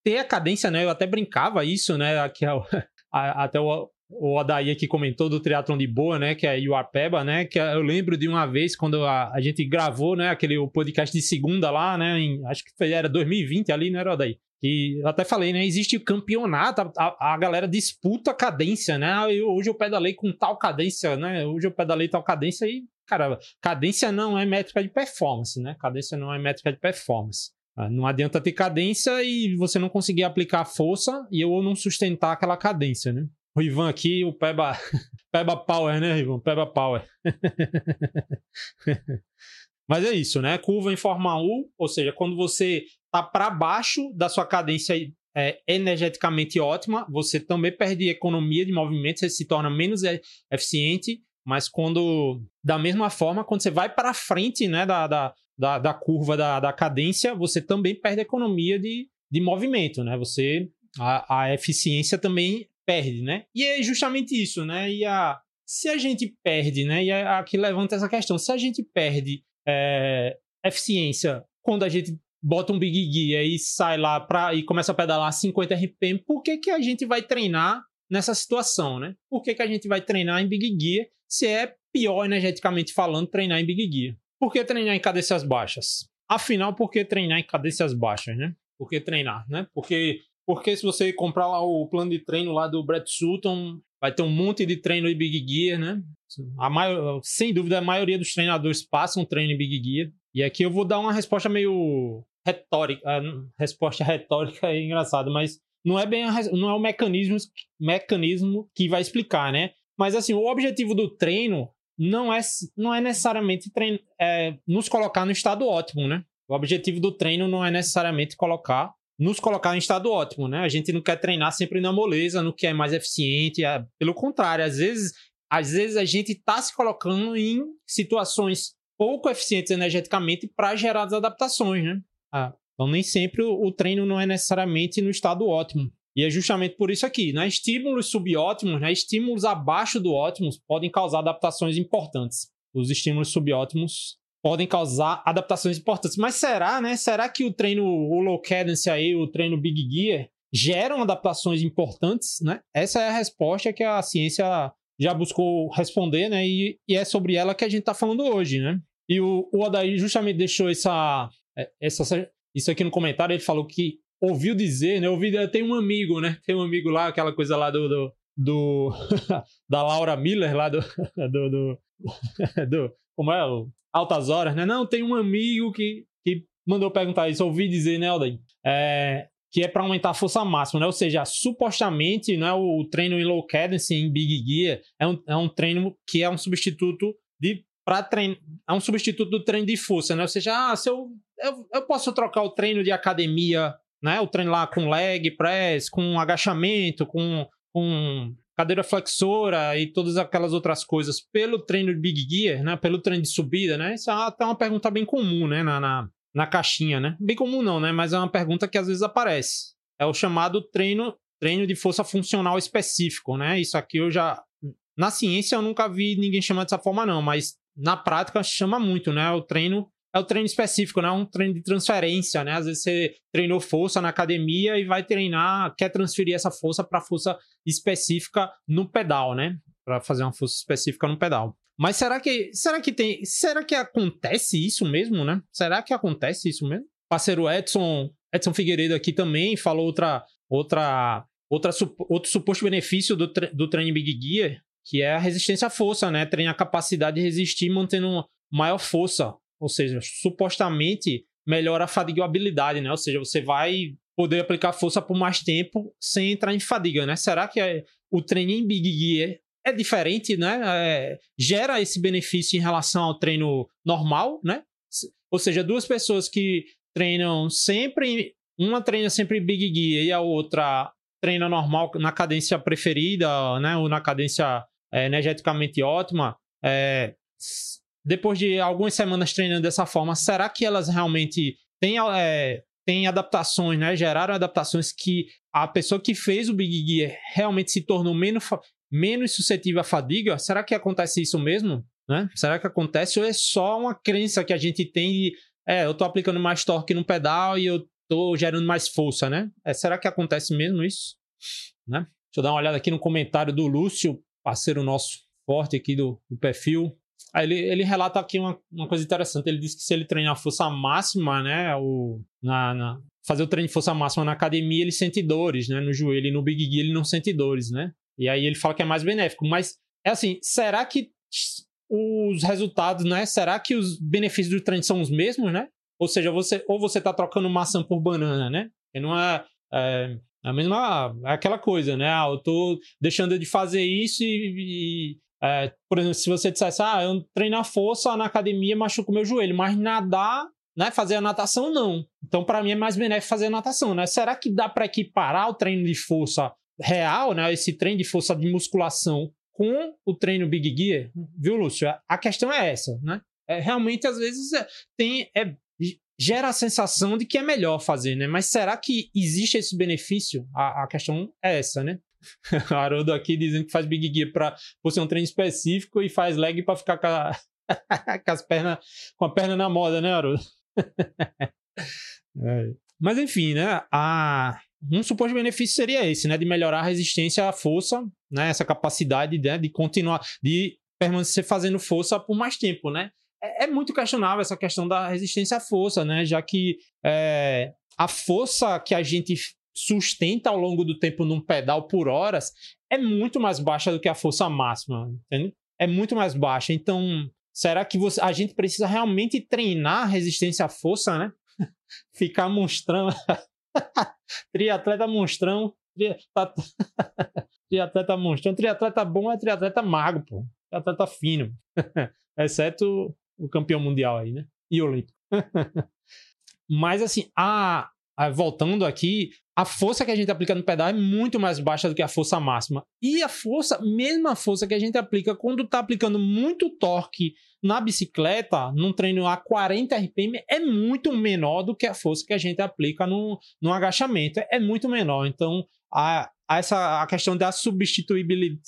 ter a cadência, né? Eu até brincava isso, né? É até o, o Adair aqui comentou do triatlon de boa, né? Que é Iuapeba, né? Que eu lembro de uma vez quando a, a gente gravou, né? Aquele o podcast de segunda lá, né? Em, acho que foi, era 2020 ali, né, Adair? E eu até falei, né? Existe campeonato, a, a galera disputa a cadência, né? Ah, eu, hoje eu pedalei com tal cadência, né? Hoje eu pedalei tal cadência e, cara, cadência não é métrica de performance, né? Cadência não é métrica de performance. Ah, não adianta ter cadência e você não conseguir aplicar força e eu não sustentar aquela cadência, né? O Ivan aqui, o Peba, Peba Power, né, Ivan? Peba Power. Mas é isso, né? Curva em forma U, ou seja, quando você está para baixo da sua cadência é, energeticamente ótima, você também perde economia de movimento, você se torna menos eficiente. Mas quando, da mesma forma, quando você vai para frente né, da, da, da, da curva da, da cadência, você também perde economia de, de movimento, né? Você a, a eficiência também perde, né? E é justamente isso, né? E a, se a gente perde, né? E aqui levanta essa questão: se a gente perde é, eficiência quando a gente bota um Big Gear e sai lá pra, e começa a pedalar 50 RPM, por que, que a gente vai treinar nessa situação, né? Por que, que a gente vai treinar em Big Gear se é pior energeticamente falando treinar em Big Gear? Por que treinar em cadências baixas? Afinal, por que treinar em cadências baixas, né? Por que treinar, né? Porque, porque se você comprar lá o plano de treino lá do Brett Sutton, vai ter um monte de treino em Big Gear, né? A maior, sem dúvida, a maioria dos treinadores passam treino em Big Gear. E aqui eu vou dar uma resposta meio retórica. resposta retórica é engraçada, mas não é bem a, não é o mecanismo, mecanismo que vai explicar, né? Mas assim, o objetivo do treino não é, não é necessariamente treino, é, nos colocar no estado ótimo, né? O objetivo do treino não é necessariamente colocar nos colocar em estado ótimo, né? A gente não quer treinar sempre na moleza, no que é mais eficiente. É, pelo contrário, às vezes, às vezes a gente está se colocando em situações pouco eficientes energeticamente para gerar as adaptações, né? Ah, então nem sempre o, o treino não é necessariamente no estado ótimo. E é justamente por isso aqui, né? Estímulos subótimos, né? estímulos abaixo do ótimos podem causar adaptações importantes. Os estímulos subótimos podem causar adaptações importantes. Mas será, né? Será que o treino, o low cadence aí, o treino big gear, geram adaptações importantes, né? Essa é a resposta que a ciência já buscou responder, né? E, e é sobre ela que a gente está falando hoje, né? E o, o Odair justamente deixou essa, essa, isso aqui no comentário, ele falou que ouviu dizer, né? Ouvi, tem um amigo, né? Tem um amigo lá, aquela coisa lá do. do, do da Laura Miller, lá do. do, do, do como é? Altas Horas, né? Não, tem um amigo que, que mandou perguntar isso. Ouvi dizer, né, Aldair? É, que é para aumentar a força máxima, né? Ou seja, supostamente, né, o treino em low cadence, em big gear, é um, é um treino que é um substituto de para treino, é um substituto do treino de força, né? Ou seja, ah, se eu, eu, eu posso trocar o treino de academia né? O treino lá com leg press, com agachamento, com, com cadeira flexora e todas aquelas outras coisas pelo treino de Big Gear, né? Pelo treino de subida, né? Isso é até uma pergunta bem comum, né? Na, na, na caixinha, né? Bem comum não, né? Mas é uma pergunta que às vezes aparece. É o chamado treino, treino de força funcional específico, né? Isso aqui eu já... Na ciência eu nunca vi ninguém chamar dessa forma não, mas na prática chama muito, né? O treino é o treino específico, não é um treino de transferência, né? Às vezes você treinou força na academia e vai treinar, quer transferir essa força para força específica no pedal, né? Para fazer uma força específica no pedal. Mas será que será que tem, será que acontece isso mesmo, né? Será que acontece isso mesmo? Parceiro Edson, Edson Figueiredo aqui também falou outra outra outra outro suposto benefício do, tre do treino Big Gear, que é a resistência à força, né? Treinar a capacidade de resistir mantendo maior força ou seja, supostamente melhora a fadigabilidade, né? Ou seja, você vai poder aplicar força por mais tempo sem entrar em fadiga, né? Será que é, o treino em Big Gear é diferente, né? É, gera esse benefício em relação ao treino normal, né? Ou seja, duas pessoas que treinam sempre, uma treina sempre Big Gear e a outra treina normal na cadência preferida, né? Ou na cadência é, energeticamente ótima, é, depois de algumas semanas treinando dessa forma, será que elas realmente têm, é, têm adaptações, né? Geraram adaptações que a pessoa que fez o Big Gear realmente se tornou menos, menos suscetível à fadiga? Será que acontece isso mesmo? Né? Será que acontece ou é só uma crença que a gente tem de é, eu estou aplicando mais torque no pedal e eu estou gerando mais força, né? É, será que acontece mesmo isso? Né? Deixa eu dar uma olhada aqui no comentário do Lúcio, parceiro nosso forte aqui do, do perfil. Aí ele, ele relata aqui uma, uma coisa interessante. Ele diz que se ele treinar força máxima, né? O, na, na, fazer o treino de força máxima na academia, ele sente dores, né? No joelho e no Big ele não sente dores, né? E aí ele fala que é mais benéfico. Mas, é assim, será que os resultados, né? Será que os benefícios do treino são os mesmos, né? Ou seja, você, ou você está trocando maçã por banana, né? E não é, é a mesma, é aquela coisa, né? Ah, eu tô deixando de fazer isso e, é, por exemplo, se você dissesse, ah, eu treinar força na academia machuco meu joelho, mas nadar, né, fazer a natação não. Então, para mim é mais benéfico fazer a natação, né? Será que dá para equiparar o treino de força real, né, esse treino de força de musculação com o treino Big Gear? Viu, Lúcio? A questão é essa, né? É, realmente, às vezes, é, tem, é, gera a sensação de que é melhor fazer, né? Mas será que existe esse benefício? A, a questão é essa, né? Haroldo aqui dizendo que faz Big Gear para ser um treino específico e faz leg para ficar com, a, com, as pernas, com a perna na moda, né, Haroldo? é. Mas enfim, né? A, um suposto benefício seria esse, né? De melhorar a resistência à força, né? Essa capacidade né? de continuar, de permanecer fazendo força por mais tempo, né? É, é muito questionável essa questão da resistência à força, né? Já que é, a força que a gente sustenta ao longo do tempo num pedal por horas é muito mais baixa do que a força máxima, entende? É muito mais baixa. Então, será que você, a gente precisa realmente treinar a resistência à força, né? Ficar monstrão. triatleta monstrão. triatleta monstrão. Triatleta bom é triatleta magro, pô. Triatleta fino. Exceto o campeão mundial aí, né? E olímpico. Mas assim, a, voltando aqui, a força que a gente aplica no pedal é muito mais baixa do que a força máxima. E a força, mesma força que a gente aplica quando está aplicando muito torque na bicicleta, num treino a 40 RPM, é muito menor do que a força que a gente aplica no, no agachamento. É muito menor. Então, a, a essa, a questão da substituibilidade,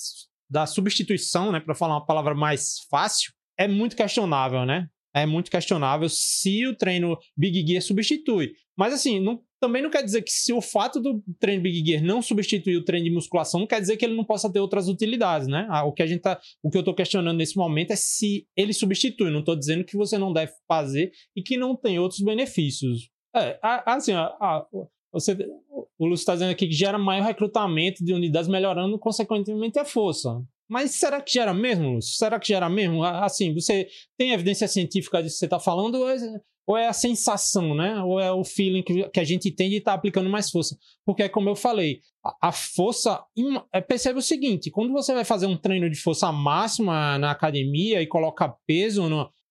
da substituição, né, para falar uma palavra mais fácil, é muito questionável, né? É muito questionável se o treino Big Gear substitui. Mas assim, não, também não quer dizer que se o fato do treino Big Gear não substituir o treino de musculação, não quer dizer que ele não possa ter outras utilidades, né? Ah, o que a gente tá, o que eu estou questionando nesse momento é se ele substitui. Não estou dizendo que você não deve fazer e que não tem outros benefícios. É, assim, a, a, você, o Lúcio está dizendo aqui que gera maior recrutamento de unidades, melhorando consequentemente a força. Mas será que gera mesmo, Lúcio? Será que gera mesmo? Assim, você tem evidência científica disso que você está falando ou é, ou é, a sensação, né? Ou é o feeling que, a gente tem de estar tá aplicando mais força? Porque, como eu falei, a, a força... É, percebe o seguinte, quando você vai fazer um treino de força máxima na academia e coloca peso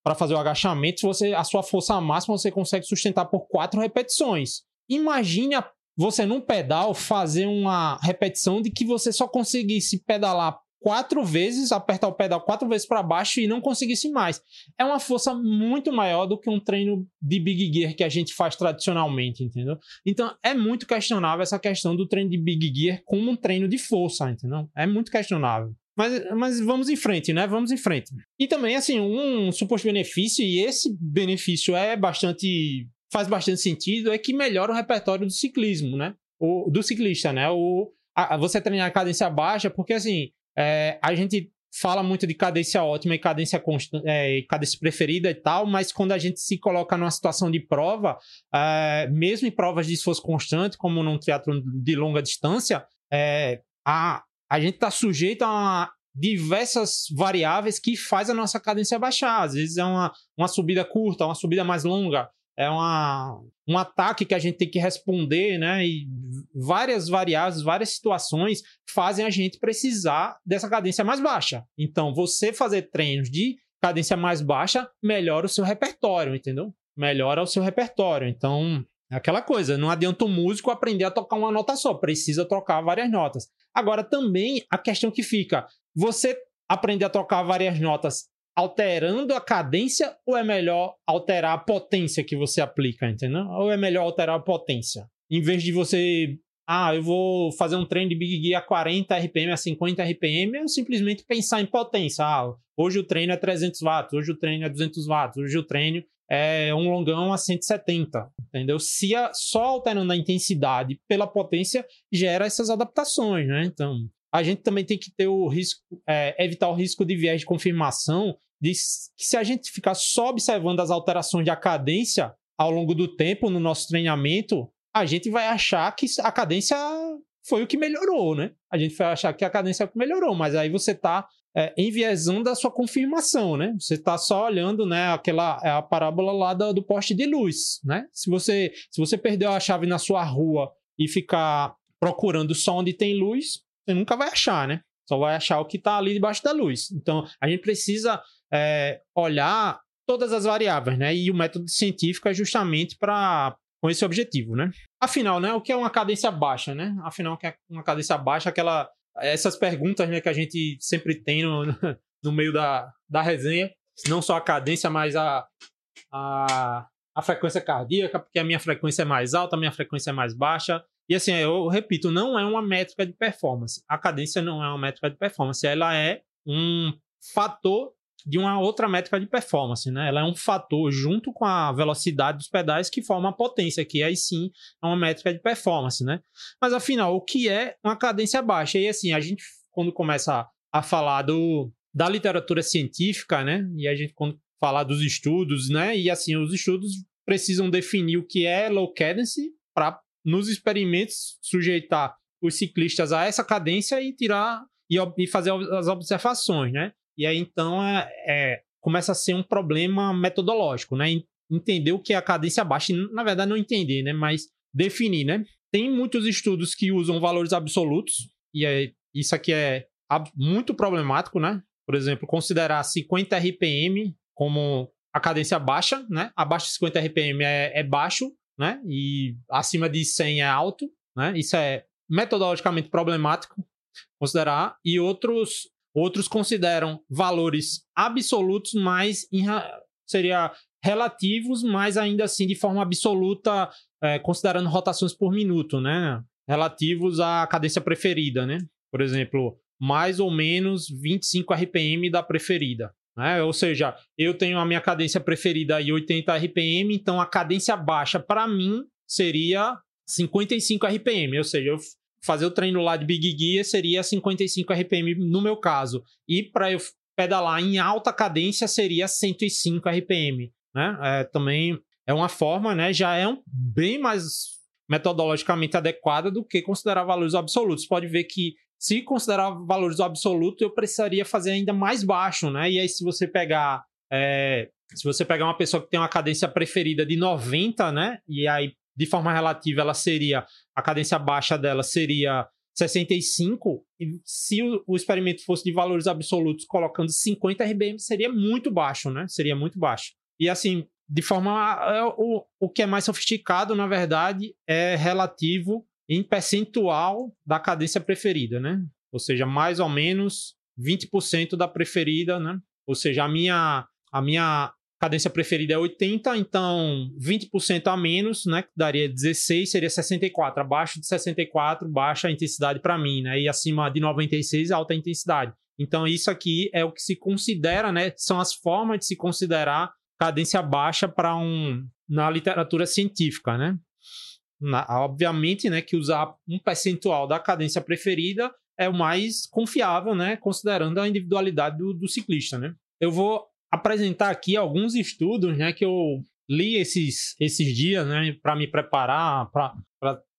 para fazer o agachamento, você, a sua força máxima você consegue sustentar por quatro repetições. Imagine a, você num pedal fazer uma repetição de que você só conseguisse pedalar quatro vezes, apertar o pedal quatro vezes para baixo e não conseguisse mais. É uma força muito maior do que um treino de big gear que a gente faz tradicionalmente, entendeu? Então é muito questionável essa questão do treino de big gear como um treino de força, entendeu? É muito questionável. Mas, mas vamos em frente, né? Vamos em frente. E também, assim, um suposto benefício, e esse benefício é bastante. faz bastante sentido, é que melhora o repertório do ciclismo, né? O, do ciclista, né? O, a, você treinar a cadência baixa, porque assim, é, a gente fala muito de cadência ótima e cadência, constante, é, cadência preferida e tal, mas quando a gente se coloca numa situação de prova, é, mesmo em provas de esforço constante, como num teatro de longa distância, é, a, a gente está sujeito a diversas variáveis que faz a nossa cadência baixar. Às vezes é uma, uma subida curta, uma subida mais longa, é uma, um ataque que a gente tem que responder, né? E várias variáveis, várias situações fazem a gente precisar dessa cadência mais baixa. Então, você fazer treinos de cadência mais baixa melhora o seu repertório, entendeu? Melhora o seu repertório. Então, é aquela coisa, não adianta o músico aprender a tocar uma nota só, precisa tocar várias notas. Agora, também a questão que fica, você aprender a tocar várias notas alterando a cadência ou é melhor alterar a potência que você aplica, entendeu? Ou é melhor alterar a potência? Em vez de você, ah, eu vou fazer um treino de Big Gear a 40 RPM, a 50 RPM, eu simplesmente pensar em potência. Ah, hoje o treino é 300 watts, hoje o treino é 200 watts, hoje o treino é um longão a 170, entendeu? Se a, só alterando a intensidade pela potência gera essas adaptações, né? Então, a gente também tem que ter o risco, é, evitar o risco de viés de confirmação, de que se a gente ficar só observando as alterações da cadência ao longo do tempo no nosso treinamento, a gente vai achar que a cadência foi o que melhorou, né? A gente vai achar que a cadência melhorou, mas aí você está é, enviesando a sua confirmação, né? Você está só olhando, né, aquela é a parábola lá do, do poste de luz, né? Se você, se você perdeu a chave na sua rua e ficar procurando só onde tem luz, você nunca vai achar, né? Só vai achar o que está ali debaixo da luz. Então, a gente precisa é, olhar todas as variáveis, né? E o método científico é justamente para com esse objetivo, né? Afinal, né? O que é uma cadência baixa, né? Afinal, o que é uma cadência baixa? Aquela essas perguntas, né, que a gente sempre tem no, no meio da, da resenha, não só a cadência, mas a, a, a frequência cardíaca, porque a minha frequência é mais alta, a minha frequência é mais baixa. E assim, eu repito, não é uma métrica de performance. A cadência não é uma métrica de performance, ela é um fator de uma outra métrica de performance, né? Ela é um fator junto com a velocidade dos pedais que forma a potência, que aí sim é uma métrica de performance, né? Mas afinal, o que é uma cadência baixa? E assim, a gente quando começa a falar do, da literatura científica, né? E a gente quando falar dos estudos, né? E assim, os estudos precisam definir o que é low cadence para nos experimentos sujeitar os ciclistas a essa cadência e tirar e, e fazer as observações, né? E aí então é, é, começa a ser um problema metodológico, né? Entender o que é a cadência baixa, na verdade não entender, né? Mas definir, né? Tem muitos estudos que usam valores absolutos e é, isso aqui é muito problemático, né? Por exemplo, considerar 50 RPM como a cadência baixa, né? Abaixo de 50 RPM é, é baixo, né? E acima de 100 é alto, né? Isso é metodologicamente problemático considerar. E outros outros consideram valores absolutos, mas seria relativos, mas ainda assim de forma absoluta, é, considerando rotações por minuto, né? Relativos à cadência preferida, né? Por exemplo, mais ou menos 25 RPM da preferida. Né? Ou seja, eu tenho a minha cadência preferida em 80 RPM, então a cadência baixa para mim seria 55 RPM, ou seja, eu fazer o treino lá de Big Gear seria 55 RPM no meu caso, e para eu pedalar em alta cadência seria 105 RPM, né? É, também é uma forma, né? Já é um, bem mais metodologicamente adequada do que considerar valores absolutos. Pode ver que se considerar valores absolutos, eu precisaria fazer ainda mais baixo, né? E aí, se você pegar. É, se você pegar uma pessoa que tem uma cadência preferida de 90, né? E aí, de forma relativa, ela seria. A cadência baixa dela seria 65. E se o, o experimento fosse de valores absolutos, colocando 50 RBM, seria muito baixo, né? Seria muito baixo. E assim, de forma. É, o, o que é mais sofisticado, na verdade, é relativo em percentual da cadência preferida, né? Ou seja, mais ou menos 20% da preferida, né? Ou seja, a minha, a minha cadência preferida é 80, então 20% a menos, né? Daria 16, seria 64. Abaixo de 64, baixa intensidade para mim, né? E acima de 96, alta intensidade. Então, isso aqui é o que se considera, né? São as formas de se considerar cadência baixa para um na literatura científica, né? Na, obviamente, né, que usar um percentual da cadência preferida é o mais confiável, né, considerando a individualidade do, do ciclista, né. Eu vou apresentar aqui alguns estudos, né, que eu li esses, esses dias, né, para me preparar, para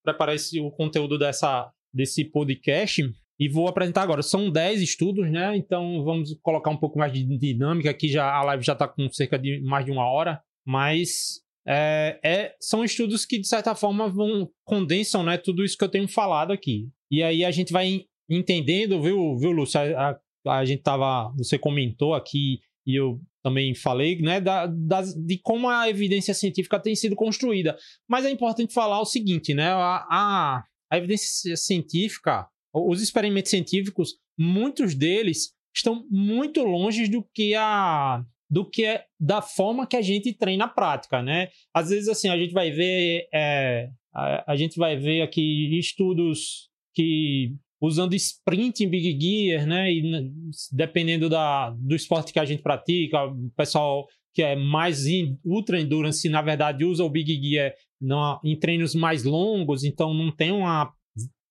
preparar esse, o conteúdo dessa, desse podcast. E vou apresentar agora. São 10 estudos, né? Então vamos colocar um pouco mais de dinâmica aqui. Já, a live já está com cerca de mais de uma hora. Mas é, é, são estudos que, de certa forma, vão condensam né, tudo isso que eu tenho falado aqui. E aí a gente vai entendendo, viu, viu Lúcio? A, a, a gente tava. Você comentou aqui e eu também falei, né, da, da, de como a evidência científica tem sido construída. Mas é importante falar o seguinte, né? A, a, a evidência científica, os experimentos científicos, muitos deles estão muito longe do que a do que da forma que a gente treina a prática, né? Às vezes, assim, a gente vai ver, é, a, a, gente vai ver aqui estudos que usando sprint em Big Gear, né? E dependendo da, do esporte que a gente pratica, o pessoal que é mais in, ultra endurance, na verdade, usa o Big Gear no, em treinos mais longos, então não tem uma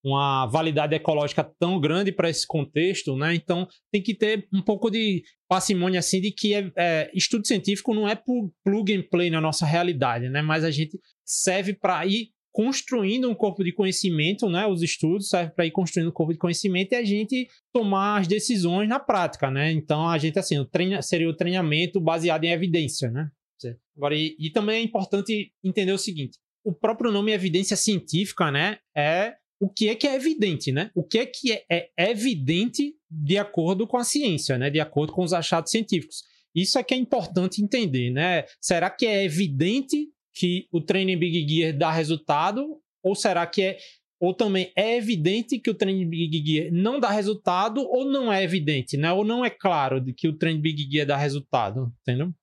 uma validade ecológica tão grande para esse contexto, né? Então tem que ter um pouco de parcimônia assim de que é, é, estudo científico não é plug and play na nossa realidade, né? Mas a gente serve para ir construindo um corpo de conhecimento, né? Os estudos servem para ir construindo um corpo de conhecimento e a gente tomar as decisões na prática, né? Então a gente assim, o treina, seria o treinamento baseado em evidência, né? Agora e, e também é importante entender o seguinte: o próprio nome evidência científica, né? É o que é que é evidente, né? O que é que é, é evidente de acordo com a ciência, né? De acordo com os achados científicos. Isso é que é importante entender, né? Será que é evidente que o treino Big Gear dá resultado? Ou será que é ou também é evidente que o treino Big Gear não dá resultado ou não é evidente, né? Ou não é claro de que o treino Big Gear dá resultado, entendeu?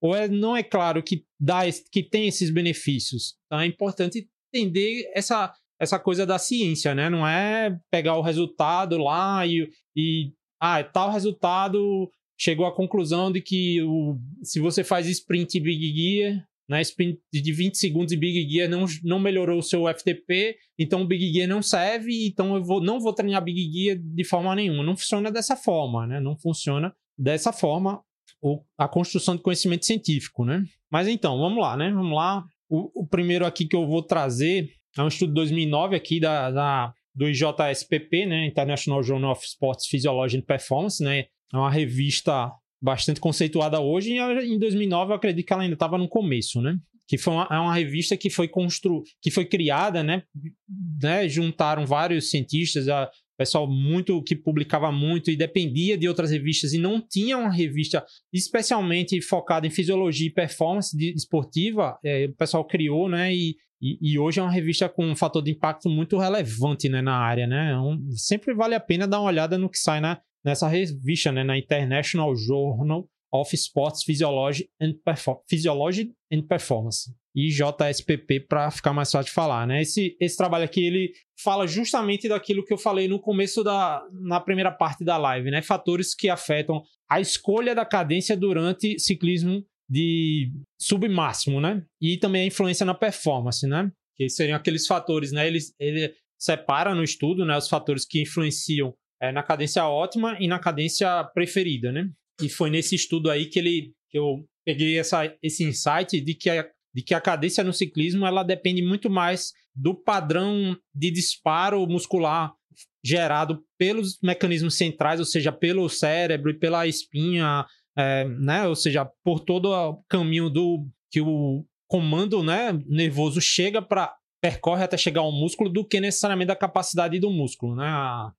Ou é, não é claro que dá que tem esses benefícios. Então é importante entender essa essa coisa da ciência, né? Não é pegar o resultado lá e, e ah, tal resultado chegou à conclusão de que o, se você faz sprint Big Gear, né, sprint de 20 segundos de Big Gear não, não melhorou o seu FTP, então o Big Gear não serve, então eu vou, não vou treinar Big Gear de forma nenhuma. Não funciona dessa forma, né? Não funciona dessa forma a construção de conhecimento científico, né? Mas então, vamos lá, né? Vamos lá. O, o primeiro aqui que eu vou trazer é um estudo de 2009 aqui da, da do IJSPP, né? International Journal of Sports Physiology and Performance, né? É uma revista bastante conceituada hoje, e em 2009 eu acredito que ela ainda estava no começo, né? Que foi uma, é uma revista que foi constru... que foi criada, né? né? Juntaram vários cientistas, a pessoal muito que publicava muito e dependia de outras revistas e não tinha uma revista especialmente focada em fisiologia e performance de, esportiva, é, o pessoal criou, né? E, e, e, hoje é uma revista com um fator de impacto muito relevante né, na área, né? É um, sempre vale a pena dar uma olhada no que sai na, nessa revista, né, na International Journal of Sports Physiology and, Physiology and Performance. IJSPP para ficar mais fácil de falar, né? Esse, esse trabalho aqui ele fala justamente daquilo que eu falei no começo da na primeira parte da live, né? Fatores que afetam a escolha da cadência durante ciclismo de submáximo, né? E também a influência na performance, né? Que seriam aqueles fatores, né? Ele, ele separa no estudo, né, os fatores que influenciam é, na cadência ótima e na cadência preferida, né? E foi nesse estudo aí que ele que eu peguei essa, esse insight de que, a, de que a cadência no ciclismo ela depende muito mais do padrão de disparo muscular gerado pelos mecanismos centrais, ou seja, pelo cérebro e pela espinha, é, né? Ou seja, por todo o caminho do que o comando, né, nervoso chega para percorre até chegar ao músculo do que necessariamente da capacidade do músculo, né? A,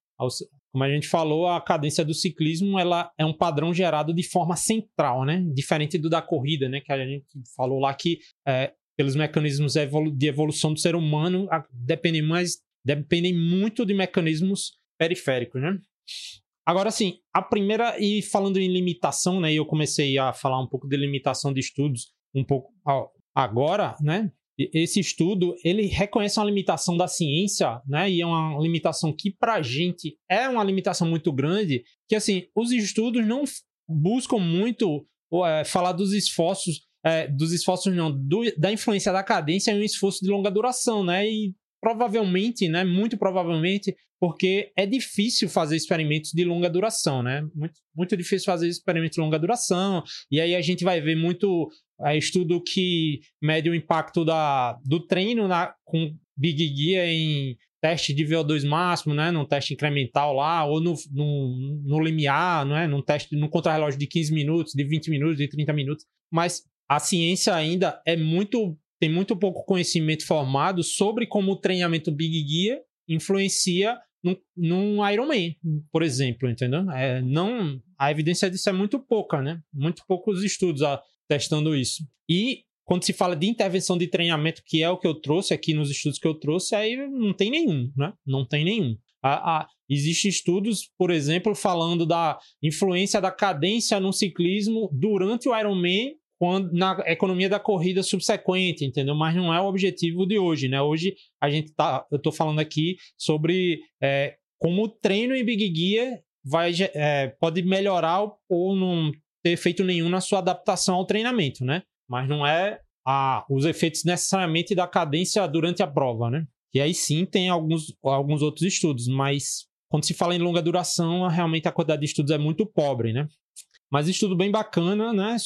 como a gente falou, a cadência do ciclismo ela é um padrão gerado de forma central, né? Diferente do da corrida, né? Que a gente falou lá que é, pelos mecanismos de evolução do ser humano dependem mais dependem muito de mecanismos periféricos, né? Agora sim, a primeira e falando em limitação, né? Eu comecei a falar um pouco de limitação de estudos um pouco agora, né? esse estudo ele reconhece uma limitação da ciência, né? E é uma limitação que para a gente é uma limitação muito grande, que assim os estudos não buscam muito é, falar dos esforços, é, dos esforços não, do, da influência da cadência em um esforço de longa duração, né? E provavelmente, né? Muito provavelmente, porque é difícil fazer experimentos de longa duração, né? Muito, muito difícil fazer experimentos de longa duração. E aí a gente vai ver muito é, estudo que mede o impacto da, do treino na, com Big Gear em teste de VO2 máximo, né? Num teste incremental lá, ou no, no, no limiar, não é? Num teste, no contrarrelógio de 15 minutos, de 20 minutos, de 30 minutos. Mas a ciência ainda é muito tem muito pouco conhecimento formado sobre como o treinamento Big Gear influencia num, num Ironman, por exemplo, entendeu? É, não, a evidência disso é muito pouca, né? Muito poucos estudos a, testando isso. E quando se fala de intervenção de treinamento, que é o que eu trouxe aqui nos estudos que eu trouxe, aí não tem nenhum, né? Não tem nenhum. A, a, Existem estudos, por exemplo, falando da influência da cadência no ciclismo durante o Ironman quando, na economia da corrida subsequente, entendeu? Mas não é o objetivo de hoje, né? Hoje a gente tá, eu estou falando aqui sobre é, como o treino em Big Gear vai, é, pode melhorar ou não ter efeito nenhum na sua adaptação ao treinamento, né? Mas não é a, os efeitos necessariamente da cadência durante a prova, né? E aí sim tem alguns, alguns outros estudos, mas quando se fala em longa duração, realmente a quantidade de estudos é muito pobre, né? Mas estudo bem bacana, né?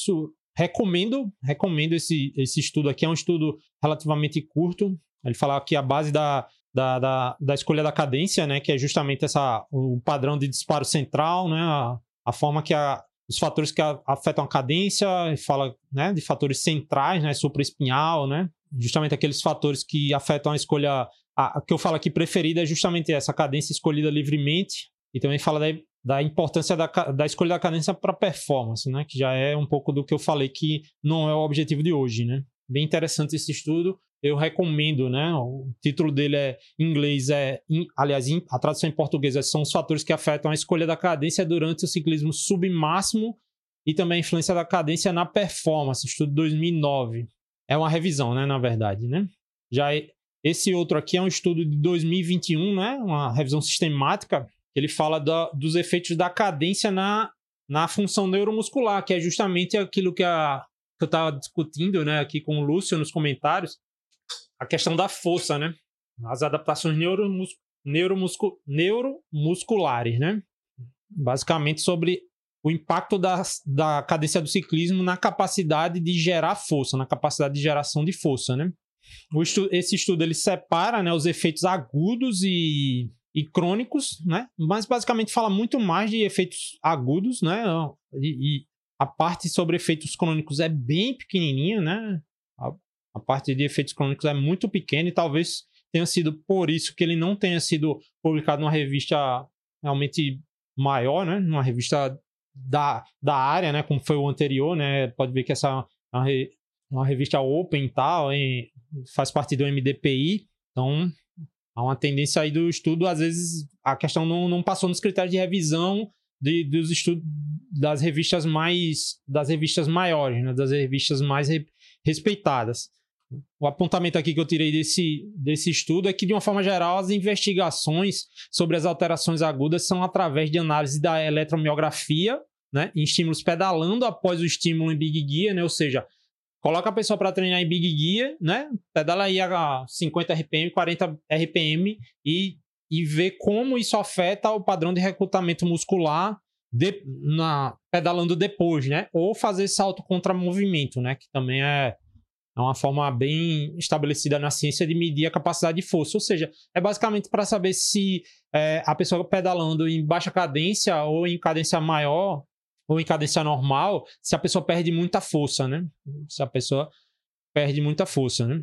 Recomendo, recomendo esse, esse estudo aqui. É um estudo relativamente curto. Ele fala que a base da, da, da, da, escolha da cadência, né, que é justamente essa, o padrão de disparo central, né, a, a forma que a, os fatores que a, afetam a cadência, fala né, de fatores centrais, né, supraespinhal, né, justamente aqueles fatores que afetam a escolha, a, a que eu falo aqui preferida é justamente essa cadência escolhida livremente, e também fala da, da importância da, da escolha da cadência para performance, né? Que já é um pouco do que eu falei que não é o objetivo de hoje, né? Bem interessante esse estudo. Eu recomendo, né? O título dele é em inglês é, aliás, in, a tradução em português é, são os fatores que afetam a escolha da cadência durante o ciclismo submáximo e também a influência da cadência na performance, estudo 2009. É uma revisão, né, na verdade, né? Já esse outro aqui é um estudo de 2021, né? Uma revisão sistemática ele fala da, dos efeitos da cadência na na função neuromuscular, que é justamente aquilo que, a, que eu estava discutindo né, aqui com o Lúcio nos comentários, a questão da força, né? As adaptações neuromus, neuromuscu, neuromusculares, né? Basicamente sobre o impacto da, da cadência do ciclismo na capacidade de gerar força, na capacidade de geração de força, né? Estu, esse estudo ele separa né, os efeitos agudos e, e crônicos, né? Mas basicamente fala muito mais de efeitos agudos, né? E, e a parte sobre efeitos crônicos é bem pequenininha, né? A, a parte de efeitos crônicos é muito pequena e talvez tenha sido por isso que ele não tenha sido publicado numa revista realmente maior, né? Numa revista da, da área, né? Como foi o anterior, né? Pode ver que essa é uma, re, uma revista open e tal, faz parte do MDPI, então há uma tendência aí do estudo, às vezes a questão não, não passou nos critérios de revisão de, dos estudos das revistas mais das revistas maiores, né? Das revistas mais re, respeitadas o apontamento aqui que eu tirei desse, desse estudo é que, de uma forma geral, as investigações sobre as alterações agudas são através de análise da eletromiografia, né, em estímulos pedalando após o estímulo em Big Gear, né, ou seja, coloca a pessoa para treinar em Big Gear, né, pedala aí a 50 RPM, 40 RPM e, e vê como isso afeta o padrão de recrutamento muscular de, na, pedalando depois, né, ou fazer salto contra movimento, né, que também é é uma forma bem estabelecida na ciência de medir a capacidade de força. Ou seja, é basicamente para saber se é, a pessoa pedalando em baixa cadência ou em cadência maior ou em cadência normal, se a pessoa perde muita força, né? Se a pessoa perde muita força, né?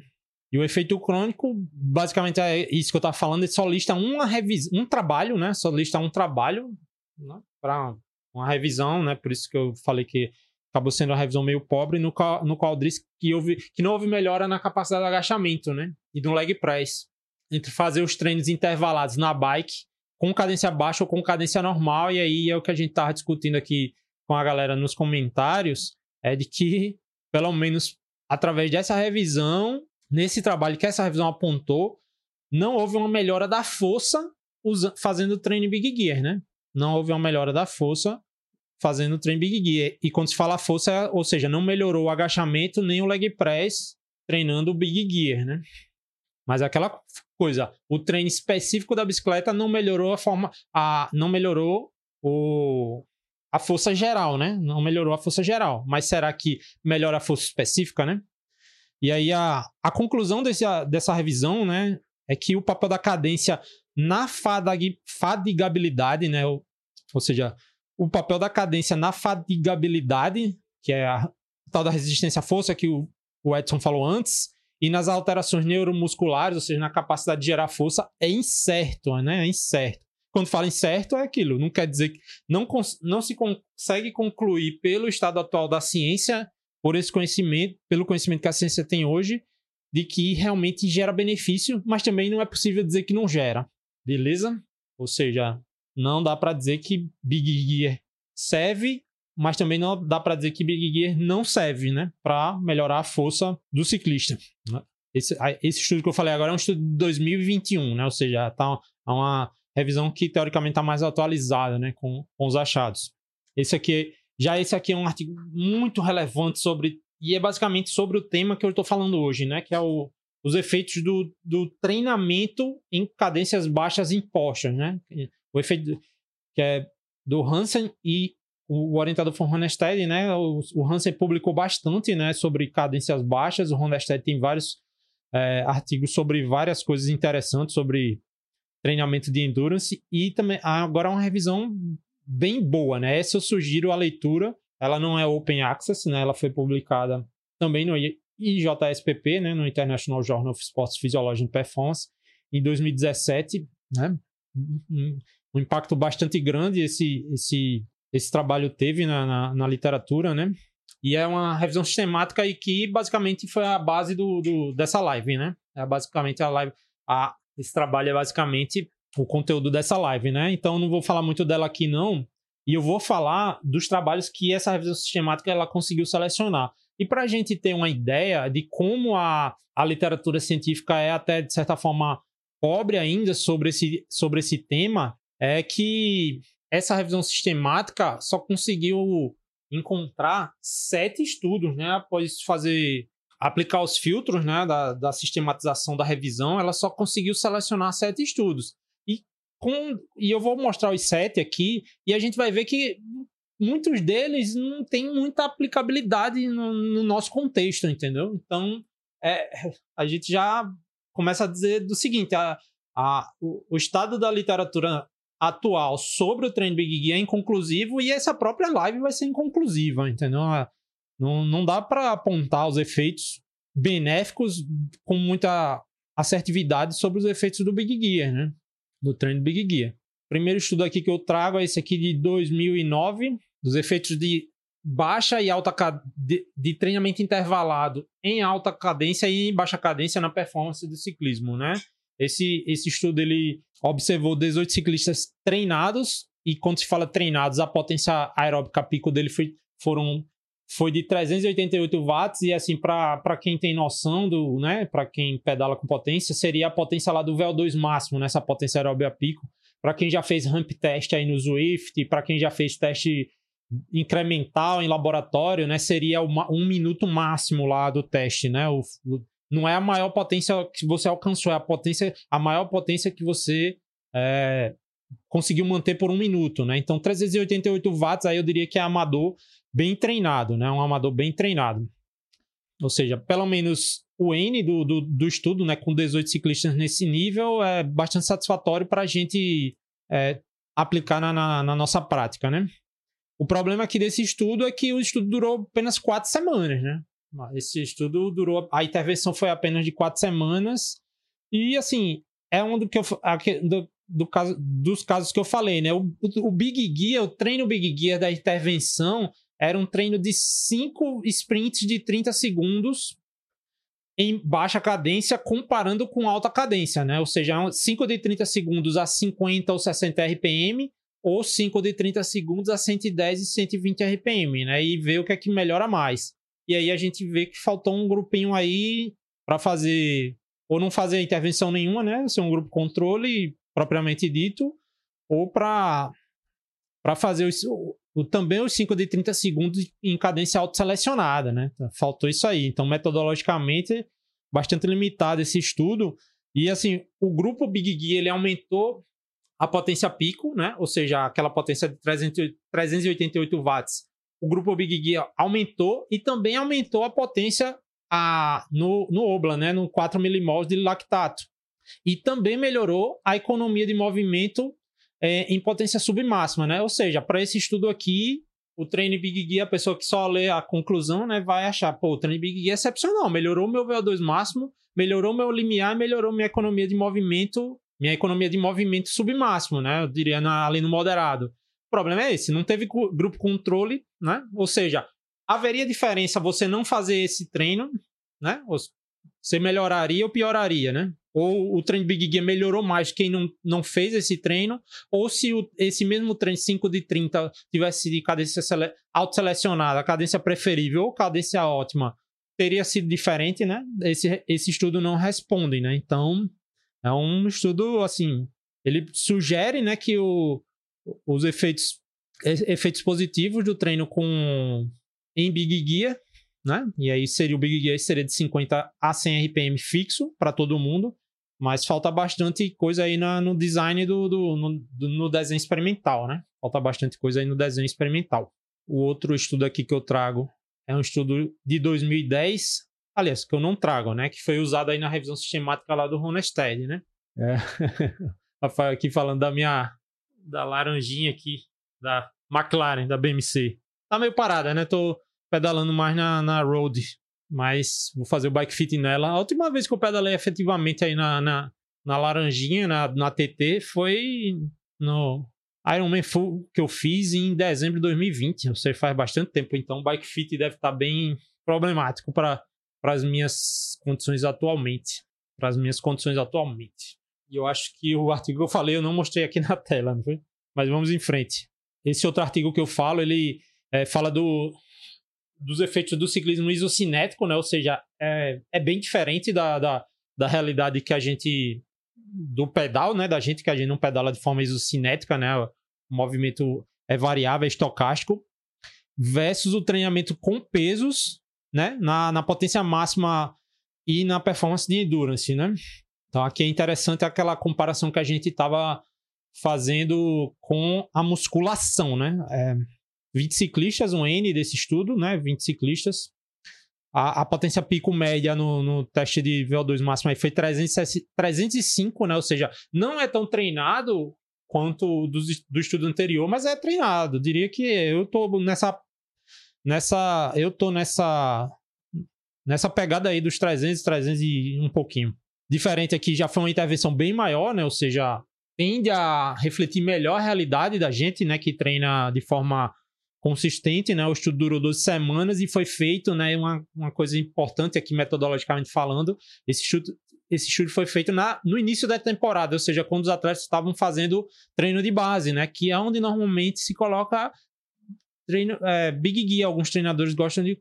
E o efeito crônico, basicamente é isso que eu estava falando, ele só lista uma revisão, um trabalho, né? Só lista um trabalho né? para uma revisão, né? Por isso que eu falei que acabou sendo uma revisão meio pobre, no qual, no qual diz que, houve, que não houve melhora na capacidade de agachamento, né? E do leg press. Entre fazer os treinos intervalados na bike, com cadência baixa ou com cadência normal, e aí é o que a gente estava discutindo aqui com a galera nos comentários, é de que, pelo menos através dessa revisão, nesse trabalho que essa revisão apontou, não houve uma melhora da força fazendo treino Big Gear, né? Não houve uma melhora da força fazendo o trem Big Gear. E quando se fala força, ou seja, não melhorou o agachamento nem o leg press treinando o Big Gear, né? Mas aquela coisa, o treino específico da bicicleta não melhorou a forma, a, não melhorou o, a força geral, né? Não melhorou a força geral. Mas será que melhora a força específica, né? E aí a, a conclusão desse, dessa revisão, né, é que o papel da cadência na fadig, fadigabilidade, né, ou, ou seja, o papel da cadência na fatigabilidade, que é a tal da resistência à força que o, o Edson falou antes, e nas alterações neuromusculares, ou seja, na capacidade de gerar força, é incerto, né? É incerto. Quando fala incerto, é aquilo. Não quer dizer que não, não se consegue concluir pelo estado atual da ciência, por esse conhecimento, pelo conhecimento que a ciência tem hoje, de que realmente gera benefício, mas também não é possível dizer que não gera. Beleza? Ou seja, não dá para dizer que Big Gear serve, mas também não dá para dizer que Big Gear não serve, né, para melhorar a força do ciclista. Né? Esse, esse estudo que eu falei agora é um estudo de 2021, né, ou seja, tá uma revisão que teoricamente está mais atualizada, né, com, com os achados. Esse aqui, já esse aqui é um artigo muito relevante sobre e é basicamente sobre o tema que eu estou falando hoje, né, que é o os efeitos do, do treinamento em cadências baixas impostas, né? o efeito que é do Hansen e o orientador von Honestedt, né? O, o Hansen publicou bastante, né, sobre cadências baixas. O Honestedt tem vários é, artigos sobre várias coisas interessantes sobre treinamento de endurance e também agora é uma revisão bem boa, né? Essa eu sugiro a leitura. Ela não é open access, né? Ela foi publicada também no IJSPP, né, no International Journal of Sports Physiology and Performance, em 2017, né? um impacto bastante grande esse, esse, esse trabalho teve na, na, na, literatura, né? E é uma revisão sistemática e que basicamente foi a base do, do dessa live, né? É basicamente a live. A, esse trabalho é basicamente o conteúdo dessa live, né? Então não vou falar muito dela aqui, não. E eu vou falar dos trabalhos que essa revisão sistemática ela conseguiu selecionar. E para a gente ter uma ideia de como a, a literatura científica é até, de certa forma, pobre ainda sobre esse, sobre esse tema, é que essa revisão sistemática só conseguiu encontrar sete estudos, né? Após fazer aplicar os filtros né, da, da sistematização da revisão, ela só conseguiu selecionar sete estudos. E, com, e eu vou mostrar os sete aqui, e a gente vai ver que muitos deles não têm muita aplicabilidade no, no nosso contexto, entendeu? Então, é, a gente já começa a dizer do seguinte: a, a, o, o estado da literatura atual sobre o Trend Big Gear é inconclusivo e essa própria live vai ser inconclusiva, entendeu? Não, não dá para apontar os efeitos benéficos com muita assertividade sobre os efeitos do Big Gear, né? Do treino Big Gear. Primeiro estudo aqui que eu trago é esse aqui de 2009, dos efeitos de baixa e alta de, de treinamento intervalado em alta cadência e em baixa cadência na performance do ciclismo, né? Esse, esse estudo ele observou 18 ciclistas treinados e quando se fala treinados, a potência aeróbica pico dele foi, foram foi de 388 watts e assim para quem tem noção do, né, para quem pedala com potência, seria a potência lá do VO2 máximo, nessa né, potência aeróbica pico. Para quem já fez ramp test aí no Zwift, para quem já fez teste incremental em laboratório, né, seria uma, um minuto máximo lá do teste, né? O, o, não é a maior potência que você alcançou, é a potência, a maior potência que você é, conseguiu manter por um minuto, né? Então 388 watts aí eu diria que é amador bem treinado, né? Um amador bem treinado. Ou seja, pelo menos o N do, do, do estudo, né, com 18 ciclistas nesse nível, é bastante satisfatório para a gente é, aplicar na, na, na, nossa prática, né? O problema aqui desse estudo é que o estudo durou apenas quatro semanas, né? Esse estudo durou, a intervenção foi apenas de quatro semanas e, assim, é um do que eu, do, do caso, dos casos que eu falei, né? O, o Big Gear, o treino Big Gear da intervenção era um treino de 5 sprints de 30 segundos em baixa cadência comparando com alta cadência, né? Ou seja, 5 de 30 segundos a 50 ou 60 RPM ou 5 de 30 segundos a 110 e 120 RPM, né? E ver o que é que melhora mais. E aí a gente vê que faltou um grupinho aí para fazer ou não fazer intervenção nenhuma, né? Ser um grupo controle propriamente dito, ou para para fazer o, também os 5 de 30 segundos em cadência autoselecionada, né? Faltou isso aí. Então, metodologicamente, bastante limitado esse estudo. E, assim, o grupo Big Gear, ele aumentou a potência pico, né? Ou seja, aquela potência de 300, 388 watts. O grupo Big Gear aumentou e também aumentou a potência a, no, no OBLA, né? No 4 milimols de lactato. E também melhorou a economia de movimento é, em potência submáxima, né? Ou seja, para esse estudo aqui, o treino Big Gear, a pessoa que só lê a conclusão, né, vai achar, pô, o treino Big Gear é excepcional, melhorou meu VO2 máximo, melhorou meu limiar, melhorou minha economia de movimento, minha economia de movimento submáximo, né? Eu diria na, ali no moderado. O problema é esse, não teve grupo controle, né? Ou seja, haveria diferença você não fazer esse treino, né? Você melhoraria ou pioraria, né? ou o treino Big Gear melhorou mais quem não, não fez esse treino, ou se o, esse mesmo treino 5 de 30 tivesse de cadência sele, auto-selecionada, cadência preferível ou cadência ótima, teria sido diferente, né? Esse, esse estudo não responde, né? Então, é um estudo, assim, ele sugere, né, que o, os efeitos, efeitos positivos do treino com em Big Gear né? E aí seria o Big Gear seria de 50 a 100 RPM fixo para todo mundo, mas falta bastante coisa aí na, no design do, do, no, do, no desenho experimental, né? Falta bastante coisa aí no desenho experimental. O outro estudo aqui que eu trago é um estudo de 2010, aliás, que eu não trago, né? Que foi usado aí na revisão sistemática lá do Ronestad, né? É. Rafael aqui falando da minha da laranjinha aqui da McLaren, da BMC. Tá meio parada, né? Tô pedalando mais na, na road, mas vou fazer o bike fit nela. A última vez que eu pedalei efetivamente aí na, na, na laranjinha, na, na TT, foi no Ironman Full que eu fiz em dezembro de 2020. Ou seja, faz bastante tempo, então o bike fit deve estar tá bem problemático para as minhas condições atualmente. Para as minhas condições atualmente. E eu acho que o artigo que eu falei eu não mostrei aqui na tela, não foi? Mas vamos em frente. Esse outro artigo que eu falo, ele é, fala do, dos efeitos do ciclismo isocinético, né? Ou seja, é, é bem diferente da, da, da realidade que a gente do pedal, né? Da gente que a gente não pedala de forma isocinética, né? o movimento é variável, é estocástico, versus o treinamento com pesos, né? Na, na potência máxima e na performance de endurance, né? Então aqui é interessante aquela comparação que a gente estava fazendo com a musculação, né? É, 20 ciclistas, um N desse estudo, né? 20 ciclistas. A, a potência pico média no, no, teste de VO2 máximo aí foi 300, 305, né? Ou seja, não é tão treinado quanto do, do estudo anterior, mas é treinado. Diria que eu tô nessa nessa eu tô nessa nessa pegada aí dos 300, 300 e um pouquinho. Diferente aqui já foi uma intervenção bem maior, né? Ou seja, tende a refletir melhor a realidade da gente, né, que treina de forma consistente, né? O estudo durou 12 semanas e foi feito, né, uma, uma coisa importante aqui metodologicamente falando, esse estudo esse estudo foi feito na, no início da temporada, ou seja, quando os atletas estavam fazendo treino de base, né? Que é onde normalmente se coloca treino, é, Big Gear. Alguns treinadores gostam de,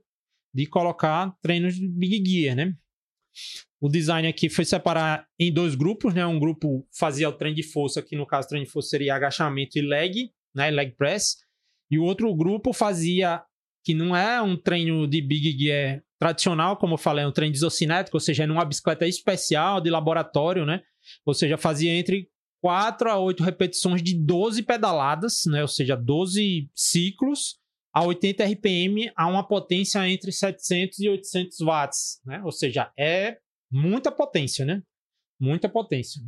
de colocar treinos de Big Gear, né? O design aqui foi separar em dois grupos, né? Um grupo fazia o treino de força, que no caso o treino de força seria agachamento e leg, né? Leg press. E o outro grupo fazia, que não é um treino de Big Gear tradicional, como eu falei, é um treino isocinético, ou seja, é numa bicicleta especial de laboratório, né? Ou seja, fazia entre 4 a 8 repetições de 12 pedaladas, né? Ou seja, 12 ciclos a 80 RPM a uma potência entre 700 e 800 watts, né? Ou seja, é muita potência, né? Muita potência.